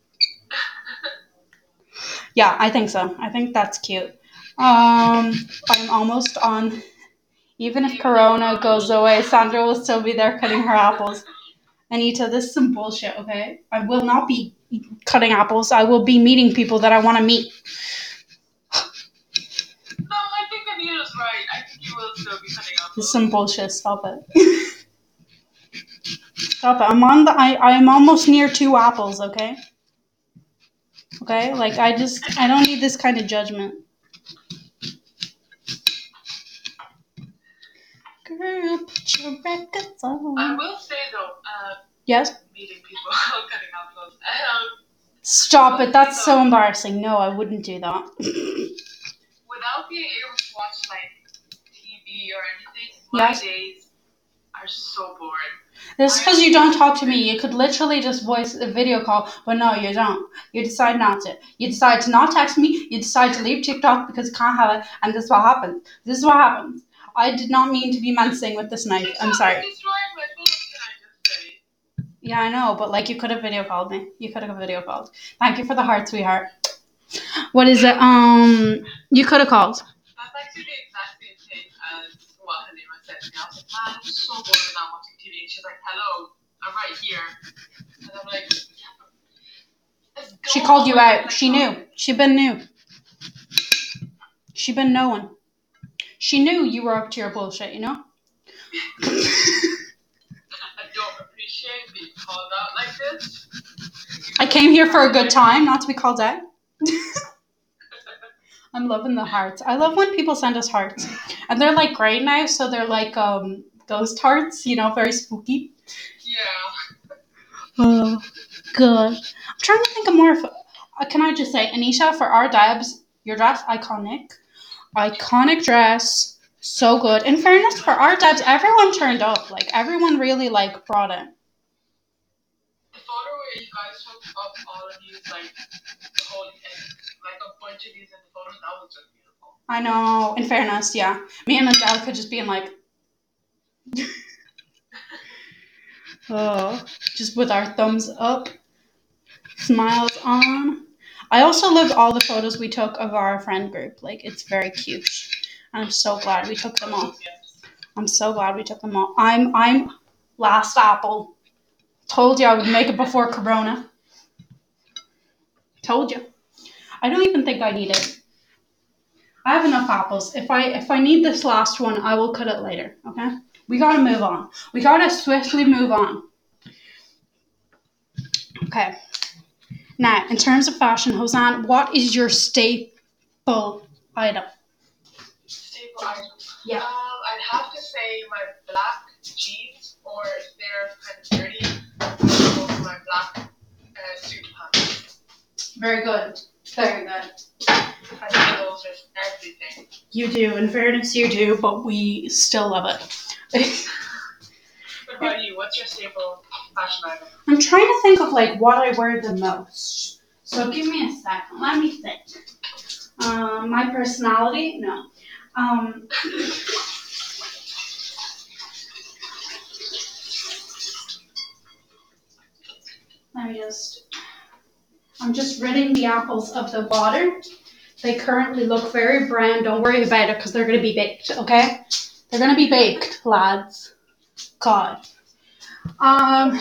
Yeah, I think so. I think that's cute. Um, I'm almost on. Even if Corona goes away, Sandra will still be there cutting her apples. Anita, this is some bullshit, okay? I will not be cutting apples. I will be meeting people that I want to meet. No, I think Anita's right. I think you will still be cutting apples. This is some bullshit. Stop it. Stop it. I'm on the. I. I'm almost near two apples. Okay. Okay. Like I just. I don't need this kind of judgment. Girl, put your records on. I will say though, uh, Yes. meeting people (laughs) cutting apples. Um, Stop it. That's so embarrassing. No, I wouldn't do that. without being able to watch like TV or anything, my Yes. days are so boring. This because you don't talk to me. You could literally just voice a video call, but no, you don't. You decide not to. You decide to not text me. You decide to leave TikTok because you can't have it, and this is what happens. This is what happens. I did not mean to be menacing with this knife. I'm sorry. is destroying my phone, can I just say? Yeah, I know, but like you could have video called me. You could have video called. Thank you for the heart, sweetheart. What is it? Um, you could have called. Was like, I'm so bored not watching TV. And she's like, hello, I'm right here. And I'm like, She called you out. She knew. She been knew. She been knowing. She knew you were up to your bullshit. You know. I don't appreciate being called out like this. I came here for a good time, not to be called out. (laughs) I'm loving the hearts. I love when people send us hearts. And they're like gray now, so they're like um ghost hearts, you know, very spooky. Yeah. Oh, good. I'm trying to think of more. Of, uh, can I just say, Anisha, for our debs, your dress, iconic. Iconic dress. So good. In fairness, for our debs, everyone turned up. Like, everyone really, like, brought it. The photo where you guys took up all of you, like, the whole thing, like a bunch of these in the photos, that was just. I know. In fairness, yeah. Me and Angelica just being like, oh, just with our thumbs up, smiles on. I also love all the photos we took of our friend group. Like, it's very cute. I'm so glad we took them all. I'm so glad we took them all. I'm I'm last apple. Told you I would make it before Corona. Told you. I don't even think I need it. I have enough apples. If I if I need this last one, I will cut it later. Okay. We gotta move on. We gotta swiftly move on. Okay. Now, in terms of fashion, Hosan, what is your staple item? Staple item. Yeah. Um, I'd have to say my black jeans, or if they're kind of dirty, I'd go for my black uh, suit pants. Very good. Very good. I think those are everything. You do. In fairness, you do, but we still love it. What about you? What's your staple fashion item? I'm trying to think of like what I wear the most. So give me a second. Let me think. Um, my personality? No. Um, let me just. I'm just ridding the apples of the water. They currently look very brown. Don't worry about it because they're going to be baked, okay? They're going to be baked, lads. God. Um,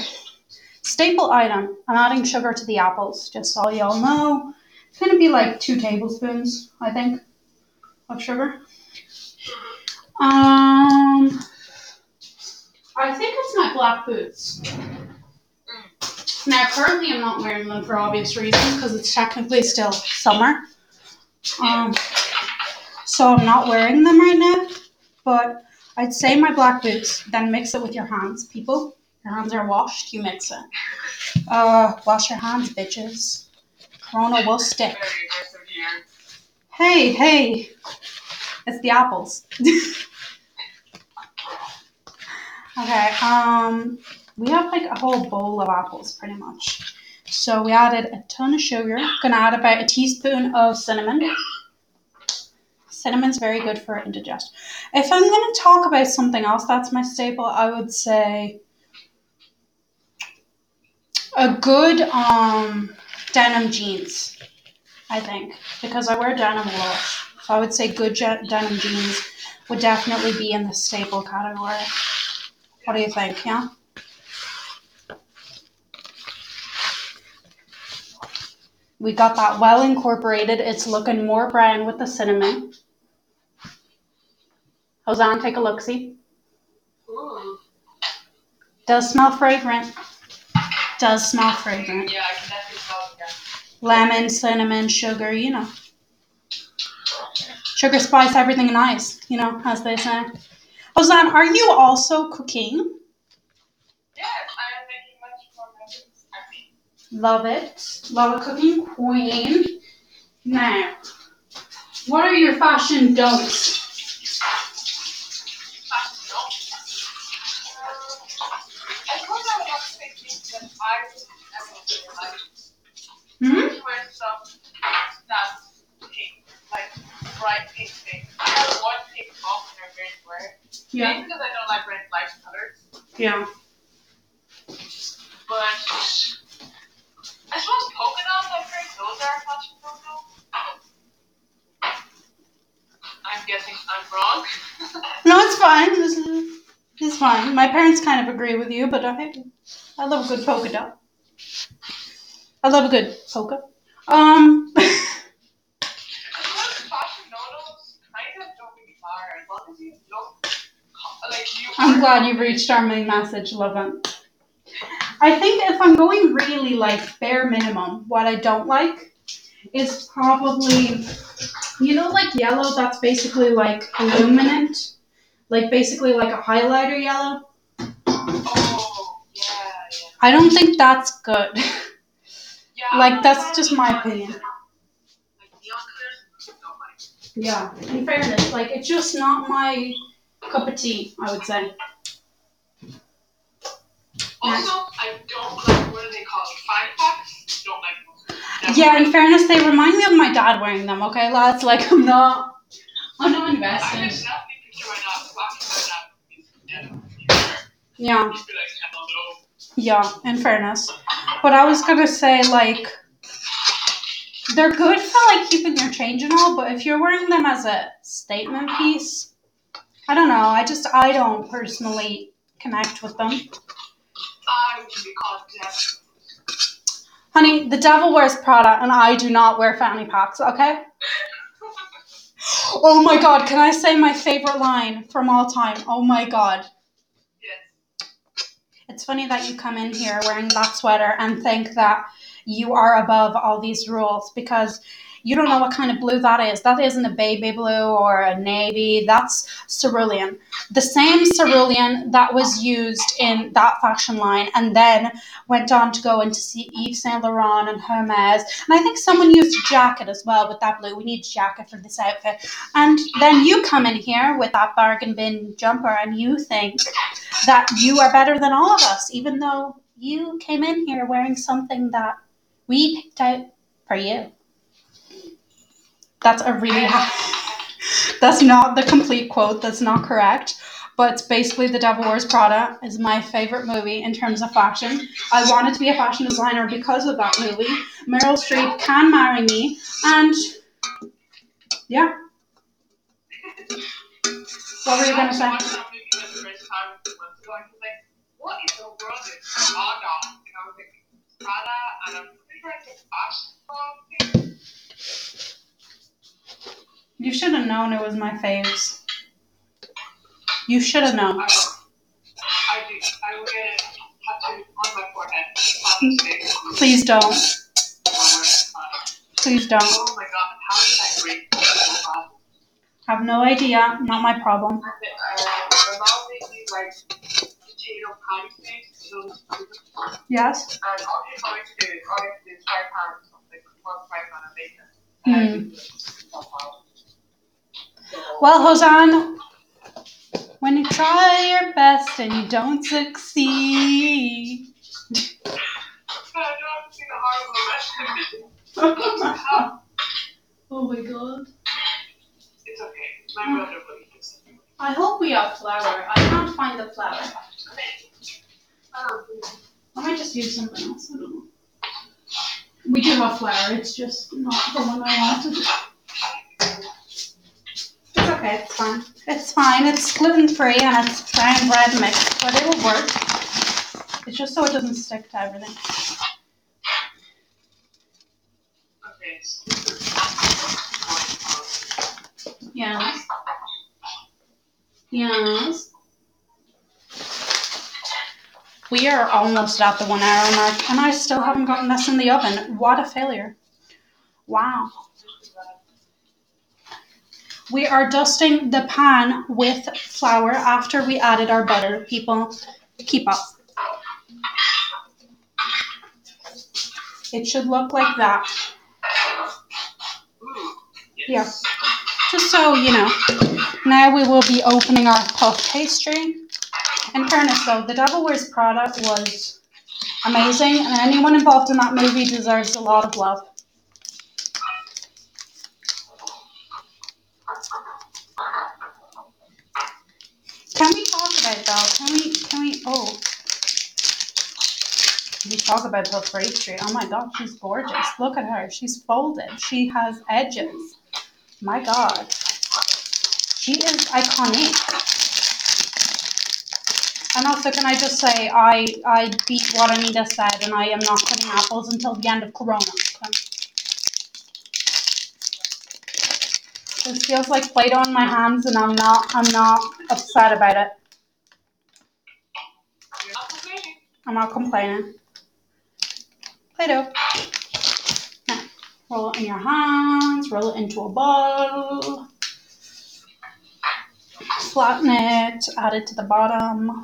staple item. I'm adding sugar to the apples, just so y'all know. It's gonna be like two tablespoons, I think, of sugar. Um, I think it's my black boots. Now, currently, I'm not wearing them for obvious reasons because it's technically still summer. Um, so I'm not wearing them right now. But I'd say my black boots. Then mix it with your hands, people. Your hands are washed. You mix it. Uh, wash your hands, bitches. Corona will stick. Hey, hey. It's the apples. (laughs) okay, um, we have like a whole bowl of apples pretty much. So we added a ton of sugar. Gonna add about a teaspoon of cinnamon. Cinnamon's very good for indigestion. If I'm gonna talk about something else that's my staple, I would say a good um denim jeans. I think because I wear denim a lot, so I would say good je- denim jeans would definitely be in the staple category. What do you think? Yeah. We got that well incorporated. It's looking more brown with the cinnamon. Hosan, take a look. See, Ooh. does smell fragrant. Does smell fragrant. Yeah, I can definitely smell it. Yeah. lemon, cinnamon, sugar, you know. Sugar, spice, everything nice, you know, as they say. Ozan, are you also cooking? Yes, I am making much more memories. I mean, Love it. Love a cooking queen. Now, what are your fashion don'ts? fashion don't. I suppose I would have to say things that I wouldn't ever wear. Like, Hmm? to wear stuff that's pink, like bright pink things. I have one pink top and I'm going to wear it. Yeah. Because I don't like wearing light colors. Yeah. But I suppose polka dots, I've heard those are a fashion no-no. I'm guessing I'm wrong. (laughs) No, it's fine. This is, it's fine. My parents kind of agree with you, but I, I love a good polka dot. I love a good polka. Um, I suppose fashion no-nos kind of don't really matter as long as you look co- like you. I'm glad you've reached our main message. Love it. I think if I'm going really like bare minimum, what I don't like is probably, you know, like yellow that's basically like illuminant, like basically like a highlighter yellow. Oh, yeah, yeah. I don't think that's good. Yeah, Like, that's just my opinion. colors. Like neon colors, don't like. Yeah. In fairness, like it's just not my cup of tea. I would say. Oh, also, I don't like what do they call it? Fanny packs? Don't like those. Yeah. In fairness, they remind me of my dad wearing them. Okay, lads. Like I'm not. I'm not invested. definitely picture my dad walking my dad. Yeah. Yeah. He'd be like, hello. Yeah, in fairness. But I was gonna say like they're good for like keeping your change and all, but if you're wearing them as a statement piece, I don't know. I just I don't personally connect with them. I would be content. Honey, the devil wears Prada and I do not wear fanny packs, okay? (laughs) Oh my god, can I say my favorite line from all time? Oh my god. yes. It's funny that you come in here wearing that sweater and think that you are above all these rules because you don't know what kind of blue that is. That isn't a baby blue or a navy. That's cerulean. The same cerulean that was used in that fashion line and then went on to go into see Yves Saint Laurent and Hermes. And I think someone used a jacket as well with that blue. We need jacket for this outfit. And then you come in here with that bargain bin jumper and you think that you are better than all of us, even though you came in here wearing something that we picked out for you. That's a really that's not the complete quote. That's not correct. But it's basically The Devil Wears Prada is my favorite movie in terms of fashion. I wanted to be a fashion designer because of that movie. Meryl Streep can marry me, and yeah. What were you gonna say? I watched that movie for the first time a few months and I was like, what in the world is Prada? And I was like, Prada, and I'm pretty sure it's a fashion brand thing. You should have known it was my faves. You should have known. I, I do. I will get it tattooed on my forehead. Please don't. Please don't. Oh my god, how did I break? Have no idea. Not my problem. And uh, my mom made me like potato patty things, so Yes. and Well, Hosan, when you try your best and you don't succeed. but I don't see the horrible recipe. oh my god. It's okay. My brother will eat this. I hope we have flour. I can't find the flour. Um, I might just use something else. I don't know. We do have flour, it's just not the one I wanted. It's fine. It's fine, it's gluten free and it's brown bread mix, but it'll work. It's just so it doesn't stick to everything. Yes. Yes. We are almost at the one hour mark and I still haven't gotten this in the oven. What a failure. Wow. We are dusting the pan with flour after we added our butter. People, keep up. It should look like that. Yeah. Just so you know. Now we will be opening our puff pastry. In fairness though, The Devil Wears Prada was amazing and anyone involved in that movie deserves a lot of love. Can we talk about it though? Can we can we oh we talk about puff pastry? Oh my god, she's gorgeous. Look at her. She's folded. She has edges. My god. She is iconic. And also, can I just say, I, I beat what Anita said, and I am not cutting apples until the end of Corona. Okay? This feels like Play-Doh in my hands, and I'm not, I'm not upset about it. you're not complaining. I'm not complaining. Play-Doh. Now, roll it in your hands, roll it into a ball. Flatten it, add it to the bottom.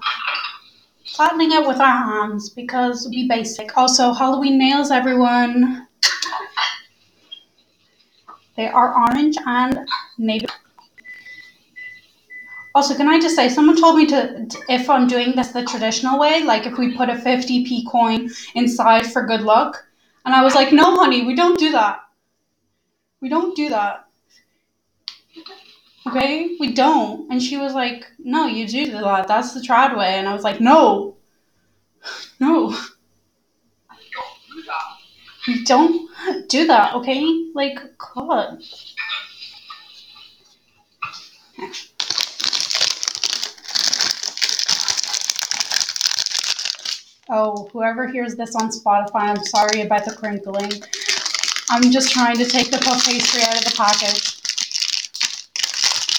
Flattening it with our hands because we basic. Also, Halloween nails, everyone. They are orange and navy. Also, can I just say, someone told me to, if I'm doing this the traditional way, like if we put a 50p coin inside for good luck. And I was like, no, honey, we don't do that. We don't do that. Okay? We don't. And she was like, no, you do that. That's the trad way. And I was like, no. (sighs) No. Don't do that. We don't do that, okay? Like, God. Oh, whoever hears this on Spotify, I'm sorry about the crinkling. I'm just trying to take the puff pastry out of the packet.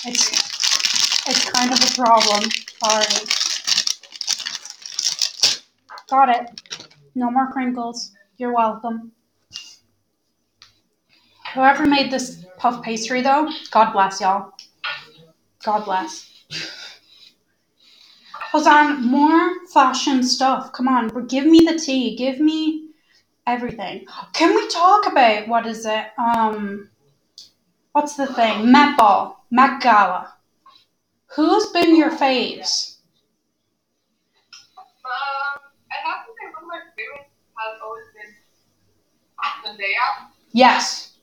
It's it's kind of a problem. Sorry. Got it. No more crinkles. You're welcome. Whoever made this puff pastry though, God bless y'all. God bless. Hosan, more fashion stuff. Come on, give me the tea. Give me everything. Can we talk about what is it? Um, what's the thing? Met Ball, Met Gala. Who's been your faves? Um, I have to say one of my favorites has always been Zendaya. Yes.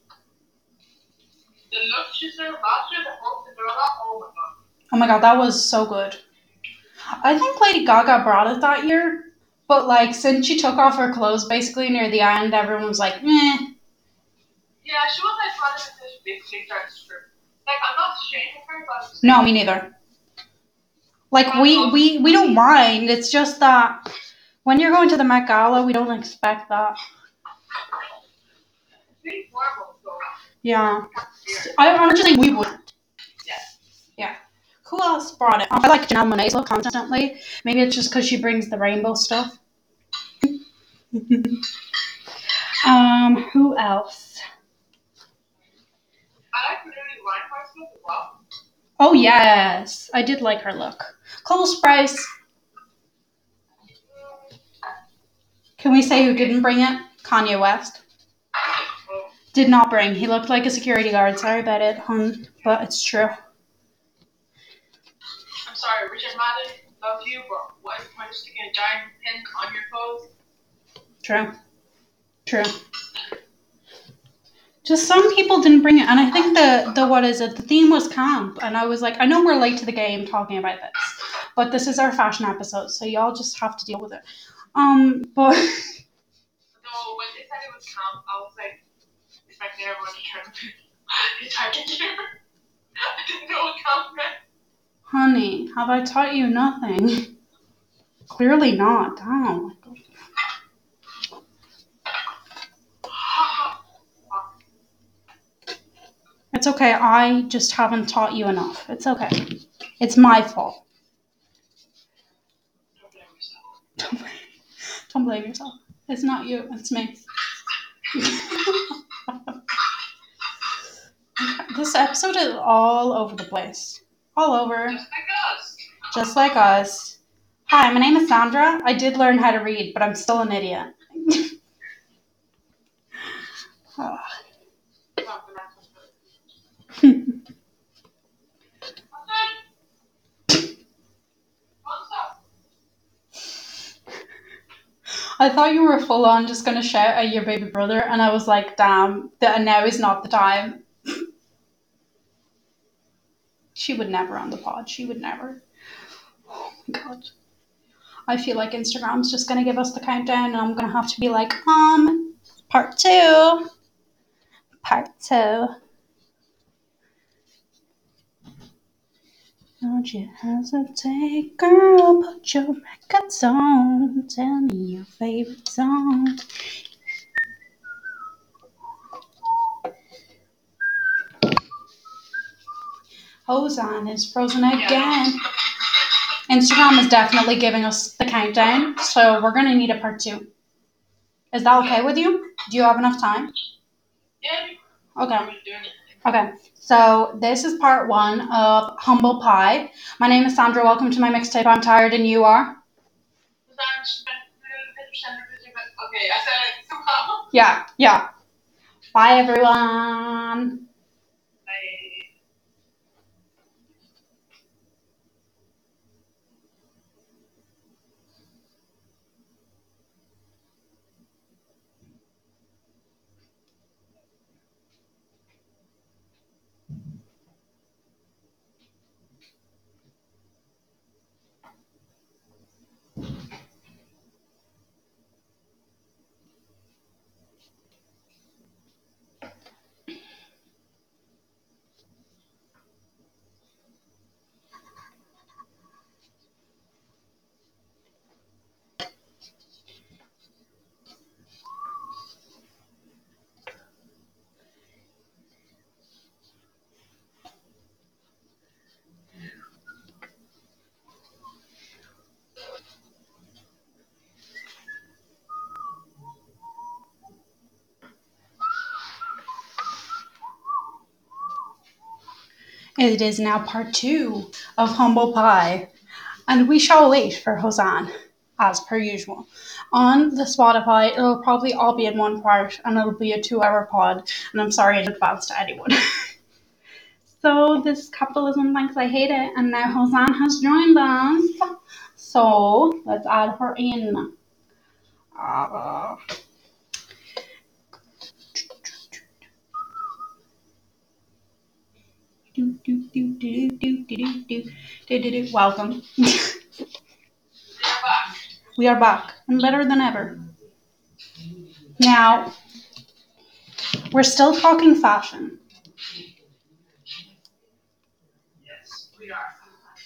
The look she served last year, the whole Cinderella, oh my god. Oh my god, that was so good. I think Lady Gaga brought it that year, but like since she took off her clothes basically near the end, everyone was like, meh. Yeah, she was like trying to this big big dark script. Like I'm not ashamed of her, but No, me neither. Like we we we don't mind. It's just that when you're going to the Met Gala, we don't expect that. it's pretty normal, so Yeah. I, I'm just saying we wouldn't. Yeah. Yeah. Who else brought it? I like Janelle Monae's look constantly. Maybe it's just because she brings the rainbow stuff. (laughs) um, who else? I like Lili Reinhart's look as well. Oh yes, I did like her look. Cole Sprouse. Can we say who didn't bring it? Kanye West. Oh, Did not bring. He looked like a security guard. Sorry about it, hun, but it's true. Sorry, Richard Madden, love you, but what is the point of sticking a giant pin on your clothes? True. True. Just some people didn't bring it, and I think the the what is it? The theme was camp, and I was like, I know we're late to the game talking about this, but this is our fashion episode, so y'all just have to deal with it. Um, but (laughs) So when they said it was camp, I was like expecting everyone to turn the target here. I didn't know what camp meant. Honey, have I taught you nothing? Clearly not. Damn. It's okay. I just haven't taught you enough. It's okay. It's my fault. Don't blame yourself. Don't blame, don't blame yourself. It's not you. It's me. (laughs) this episode is all over the place. All over. Just like us. Just like us. Hi, my name is Sandra. I did learn how to read, but I'm still an idiot. (sighs) I thought you were full on just gonna shout at your baby brother, and I was like, damn, that now is not the time. She would never on the pod. She would never. Oh my god. I feel like Instagram's just gonna give us the countdown, and I'm gonna have to be like, um, part two. Part two. Don't you hesitate, girl. Put your records on. Tell me your favorite song. Ozone is frozen again. Instagram is definitely giving us the countdown, so we're gonna need a part two. Is that okay with you? Do you have enough time? Yeah, Okay. I'm doing it. Okay, so this is part one of Humble Pie. My name is Sandra. Welcome to my mixtape. I'm tired, and you are? Okay, I said it. (laughs) Yeah, yeah. Bye, everyone. It is now part two of Humble Pie, and we shall wait for Hosan, as per usual. On the Spotify, it'll probably all be in one part, and it'll be a two-hour pod. And I'm sorry in advance to anyone. (laughs) so this capitalism thinks I hate it, and now Hosan has joined us. So let's add her in. Uh, do, do, do, do, do, do, do, do, do, do, do. Welcome. we are back and better than ever. Now, we're still talking fashion. Yes, we are.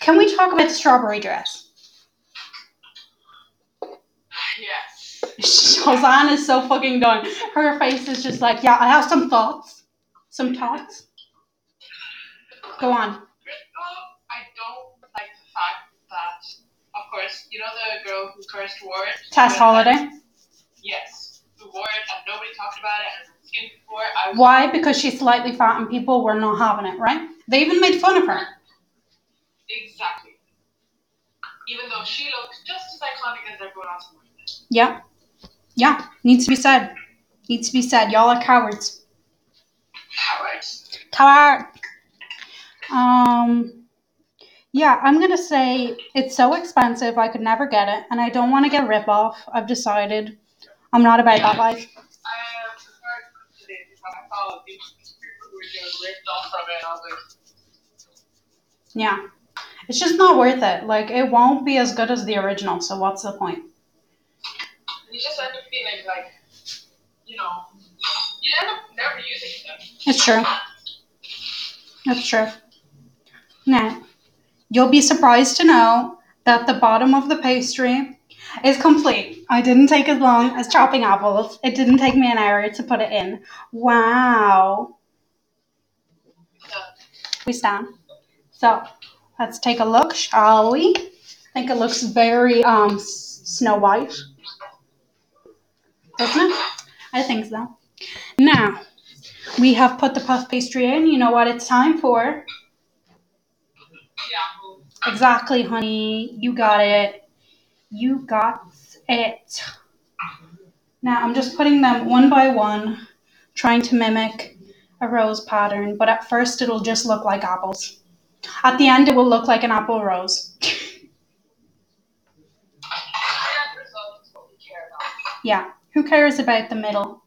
Can we talk about the strawberry dress? Yes. (laughs) Hosanna is so fucking done. Her face is just like, yeah, I have some thoughts. Some thoughts. Go on. First of all, I don't like the fact that, of course, you know the girl who wore it? Tess Holliday. Yes. Who wore it and nobody talked about it and her skin before. I was Why? Because she's slightly fat and people were not having it, right? They even made fun of her. Exactly. Even though she looked just as iconic as everyone else in it. Yeah. Yeah. Needs to be said. Needs to be said. Y'all are cowards. Cowards. Coward. Um. Yeah, I'm gonna say it's so expensive I could never get it, and I don't want to get a rip off. I've decided I'm not about that life. I am prepared for today because I saw people who were getting ripped off from it. I was like, Yeah, it's just not worth it. Like it won't be as good as the original. So what's the point? you just end up feeling like, you know, you end up never using them. It's true. That's true. Now, you'll be surprised to know that the bottom of the pastry is complete. I didn't take as long as chopping apples. It didn't take me an hour to put it in. Wow. We stand. So, let's take a look, shall we? I think it looks very um Snow White. Doesn't it? I think so. Now, we have put the puff pastry in. You know what it's time for? Exactly, honey. You got it. You got it. Now I'm just putting them one by one, trying to mimic a rose pattern, but at first it'll just look like apples. At the end, it will look like an apple rose. yeah, who cares about the middle,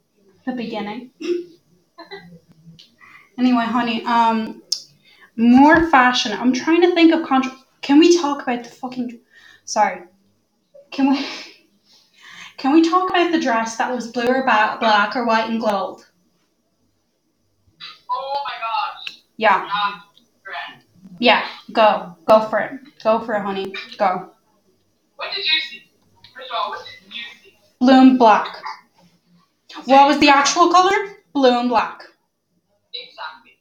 the beginning? (laughs) anyway, honey, um, more fashion. I'm trying to think of contra. Can we talk about the fucking? Sorry. Can we? (laughs) Can we talk about the dress that was blue or ba- black or white and gold? Oh my gosh. Yeah, Yeah. Go, go for it. Go for it, honey. Go. What did you see? First of all, what did you see? Blue and black. What was the actual color? Blue and black. Exactly.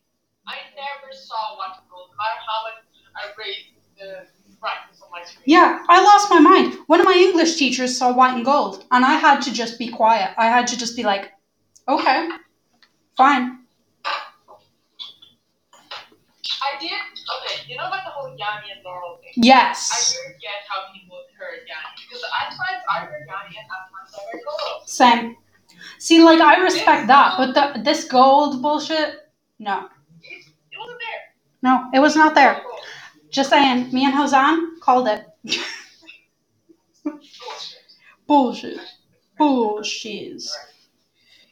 I never saw what gold, no matter how much I raised the brightness on my. Yeah, I lost my mind. One of my English teachers saw white and gold, and I had to just be quiet. I had to just be like, okay, fine. I did. Okay, you know about the whole Yanni and Laurel thing? Yes. didn't get how people heard Yanni because at times I heard Yanni and I heard Laurel. Same. See, like, I respect that, but the, this gold bullshit, no. It wasn't there. No, it was not there. Just saying, me and Hosan called it. (laughs) Bullshit. Bullshit. Bullshit.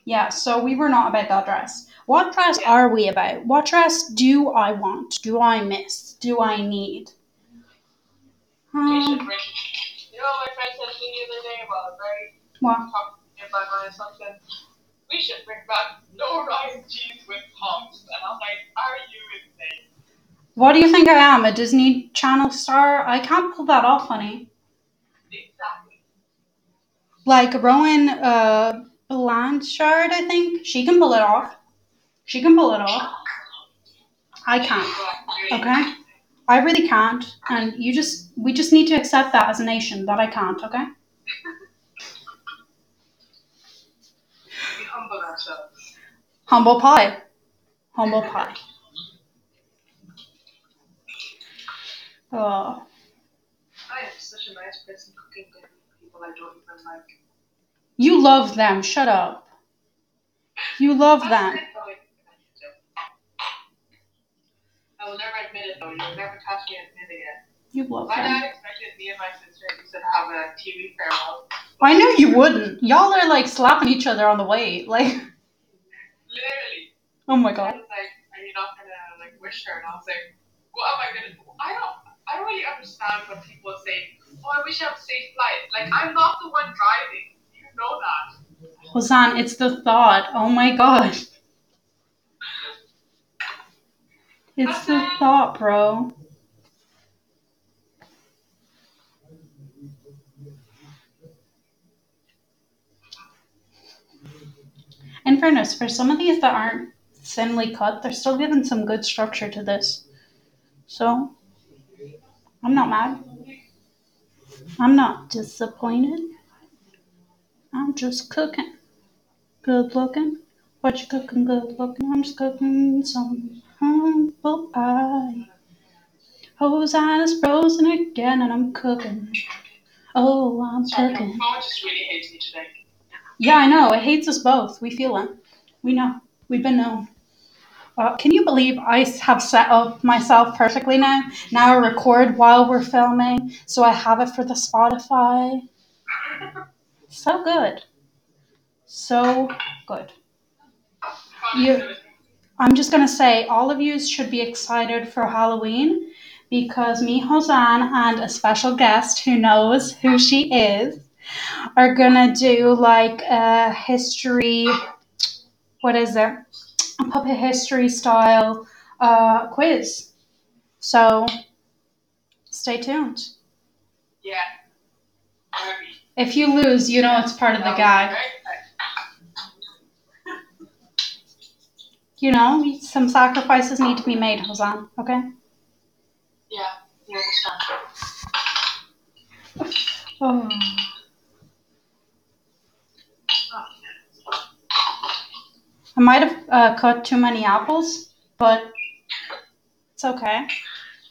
Yeah, so we were not about that dress. What dress are we about? What dress do I want? Do I miss? Do I need? We should Um, bring. You know what my friend said to me the other day about very what? talking about my assumption? We should bring back no rise jeans with pumps. And I'm like, are you insane? What do you think I am? A Disney Channel star? I can't pull that off, honey. Exactly. Like Rowan uh, Blanchard, I think. She can pull it off. She can pull it off. I can't. Okay? I really can't. And you just, we just need to accept that as a nation that I can't, okay? Humble ourselves. Humble pie. Humble pie. Oh, I am such a nice person cooking dinner for people I don't even like. you love them. Shut up. You love them. I will never admit it though. You'll never catch me admitting it. You love My them. dad expected me and my sister to have a TV farewell. I know you wouldn't. Y'all are like slapping each other on the way. Like, Literally. oh my god. I was like, "Are you not gonna like wish her?" And I was like, "What am I gonna do?" I don't. I don't really understand when people say, "Oh, I wish I have a safe flight." Like, I'm not the one driving. You know that. Hosan, it's the thought. Oh my god. It's the thought, bro. In fairness, for some of these that aren't thinly cut, they're still giving some good structure to this. So, I'm not mad. I'm not disappointed. I'm just cooking. Good looking. What you cooking good looking? I'm just cooking some humble pie. Hosanna's frozen again and I'm cooking. Oh, I'm Sorry, cooking. phone just really hates me today. Yeah, I know. It hates us both. We feel it. We know. We've been known. Uh, can you believe I have set up myself perfectly now? Now I record while we're filming, so I have it for the Spotify. So good. So good. You- I'm just gonna say, all of you should be excited for Halloween because me, Hosan, and a special guest who knows who she is are gonna do like a history. What is it? A puppet history style uh, quiz. So stay tuned. Yeah. If you lose, you know it's part of the That would be gag. You know, some sacrifices need to be made, Hosan. Okay. Yeah. You understand. Oh. I might have uh, cut too many apples, but it's okay.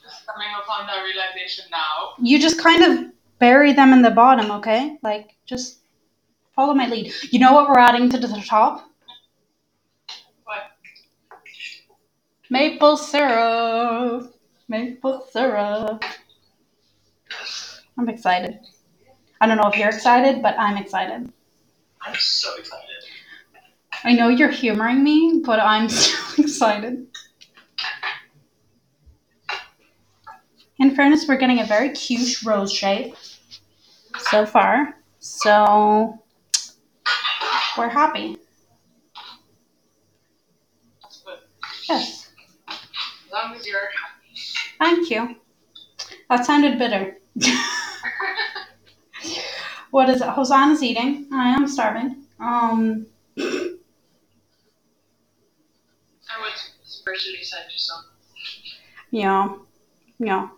Just coming upon that realization now. You just kind of bury them in the bottom, okay? Like, just follow my lead. You know what we're adding to the top? What? Maple syrup. Maple syrup. I'm excited. I don't know if you're excited, but I'm excited. I'm so excited. I know you're humoring me, but I'm (laughs) so excited. In fairness, we're getting a very cute rose shape so far. So we're happy. Yes. As long as you're happy. Thank you. That sounded bitter. (laughs) what is it? Hosanna's eating. I am starving. Um I would send you some. Yeah. Yeah.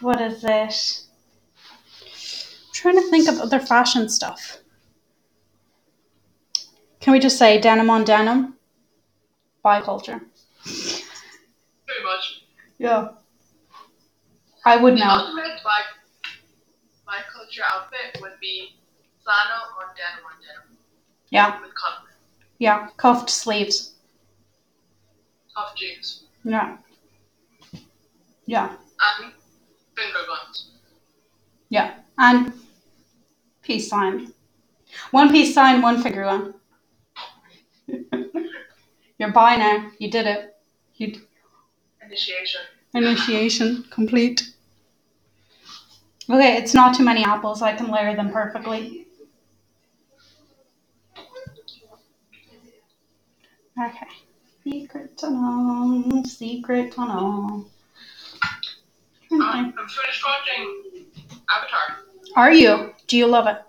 What is it? I'm trying to think of other fashion stuff. Can we just say denim on denim? Biculture. Pretty much. Yeah. I would The know. ultimate bi biculture outfit would be flannel or denim on denim. Yeah. With color. Yeah. Cuffed sleeves. Tough jeans. Yeah. Yeah. And finger guns. Yeah. And peace sign. One peace sign, one figure one. (laughs) You're by now. You did it. You Initiation. Initiation complete. Okay, it's not too many apples. I can layer them perfectly. Okay. Secret tunnel. Secret tunnel. Um, I'm finished watching Avatar. Are you? Do you love it?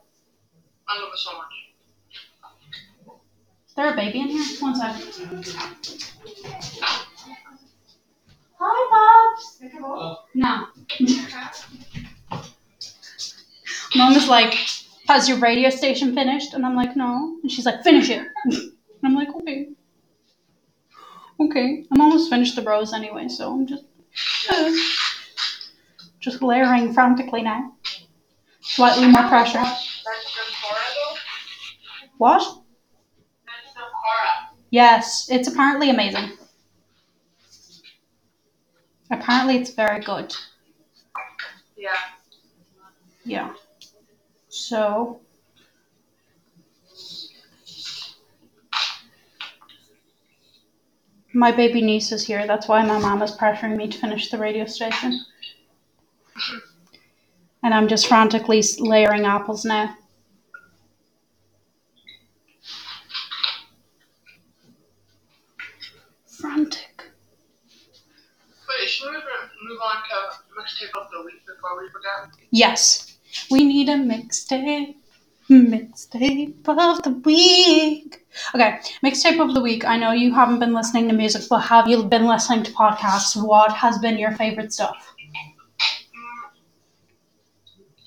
I love it so much. Is there a baby in here? One sec. Hi, Pops. No. Mom is like, has your radio station finished? And I'm like, no. And she's like, finish it. and (laughs) I'm like, okay. Okay. I'm almost finished the rose anyway, so I'm just. just layering frantically now. Slightly more pressure. That's the Korra though. What? That's the Korra. Yes, it's apparently amazing. Apparently, it's very good. Yeah. Yeah. So. My baby niece is here. That's why my mom is pressuring me to finish the radio station. And I'm just frantically layering apples now. Frantic. Wait, should we move move on to mixtape of the week before we forget? Yes. We need a mixtape. Mixtape of the week. Okay, mixtape of the week. I know you haven't been listening to music, but have you been listening to podcasts? What has been your favorite stuff?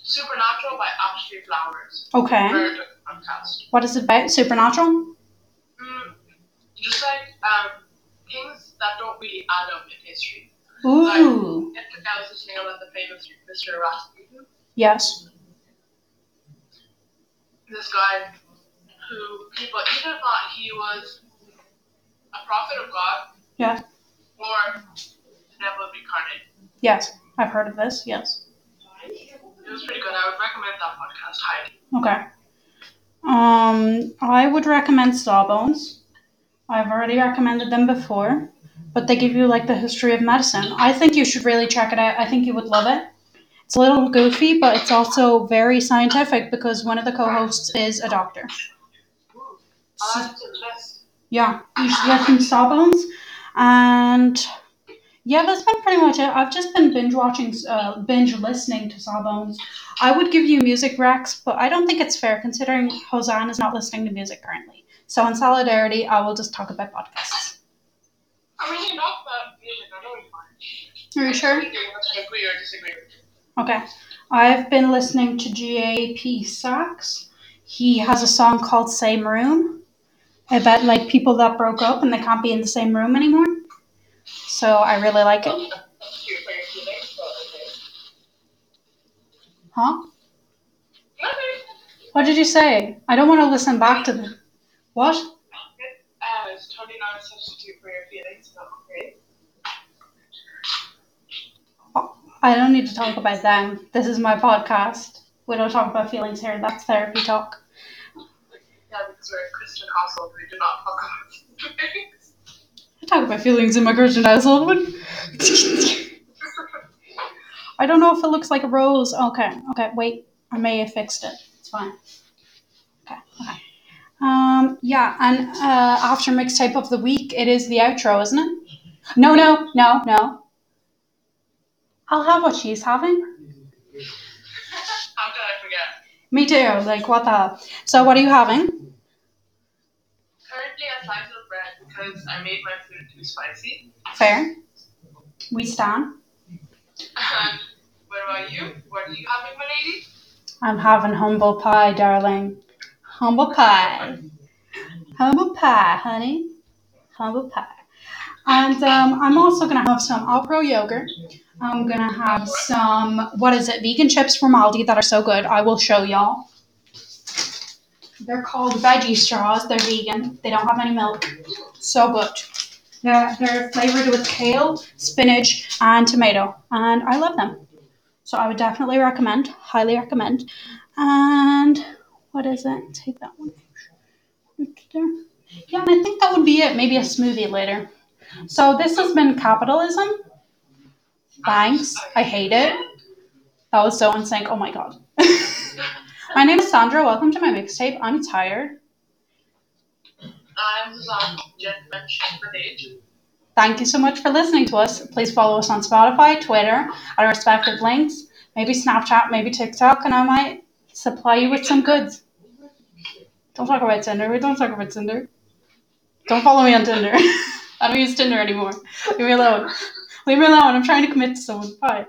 Supernatural by Ashley Flowers. Okay. What is it about? Supernatural? Mm, just like um, things that don't really add up in history. Ooh. If I was listening about the famous Mr. Rasputin, Yes. This guy who people either thought he was a prophet of God Yeah. or the devil incarnate. Yes. I've heard of this. Yes. It was pretty good. I would recommend that podcast highly. Okay. Um, I would recommend Sawbones. I've already recommended them before, but they give you like the history of medicine. I think you should really check it out. I think you would love it. It's a little goofy, but it's also very scientific because one of the co-hosts is a doctor. I'll add it to the list. Yeah, you should listen to Sawbones. And yeah, that's been pretty much it. I've just been binge watching, uh, binge listening to Sawbones. I would give you music recs, but I don't think it's fair considering Hosanna is not listening to music currently. So in solidarity, I will just talk about podcasts. I mean, you can about music. I know you're fine. Are you sure? I you're going to agree or disagree. Okay. I've been listening to GAP Sax. He has a song called Same Room about like people that broke up and they can't be in the same room anymore. So I really like it. Huh? What did you say? I don't want to listen back to the. What? Uh, it's totally not a substitute for your feelings, but okay. I don't need to talk about them. This is my podcast. We don't talk about feelings here. That's therapy talk. Yeah, because we're a Christian household, we do not talk about feelings. I talk about feelings in my Christian household. (laughs) I don't know if it looks like a rose. Okay, okay, wait. I may have fixed it. It's fine. Okay, okay. Um, yeah, and uh, after mixtape of the week, it is the outro, isn't it? No, no, no, no. I'll have what she's having. How could I forget? Me too. Like, what the hell? So, what are you having? Currently a slice of bread because I made my food too spicy. Fair. We stand. And what about you? What are you having, my lady? I'm having humble pie, darling. Humble pie. (laughs) Humble pie, honey. Humble pie. And um, I'm also going to have some Alpro yogurt. I'm going to have some, what is it, vegan chips from Aldi that are so good. I will show y'all. They're called veggie straws. They're vegan. They don't have any milk. So good. They're, they're flavored with kale, spinach, and tomato. And I love them. So I would definitely recommend, highly recommend. And what is it? Take that one. Yeah, and I think that would be it. Maybe a smoothie later. So this has been capitalism. Thanks. I hate it. That was so in sync. Oh my god. (laughs) my name is Sandra. Welcome to my mixtape. I'm tired. I'm Suzanne, Jen. Thank you so much for listening to us. Please follow us on Spotify, Twitter, at our respective links, maybe Snapchat, maybe TikTok, and I might supply you with some goods. Don't talk about Tinder. We don't talk about Tinder. Don't follow me on Tinder. (laughs) I don't use Tinder anymore. Leave me alone. Leave me alone. I'm trying to commit to someone. Bye.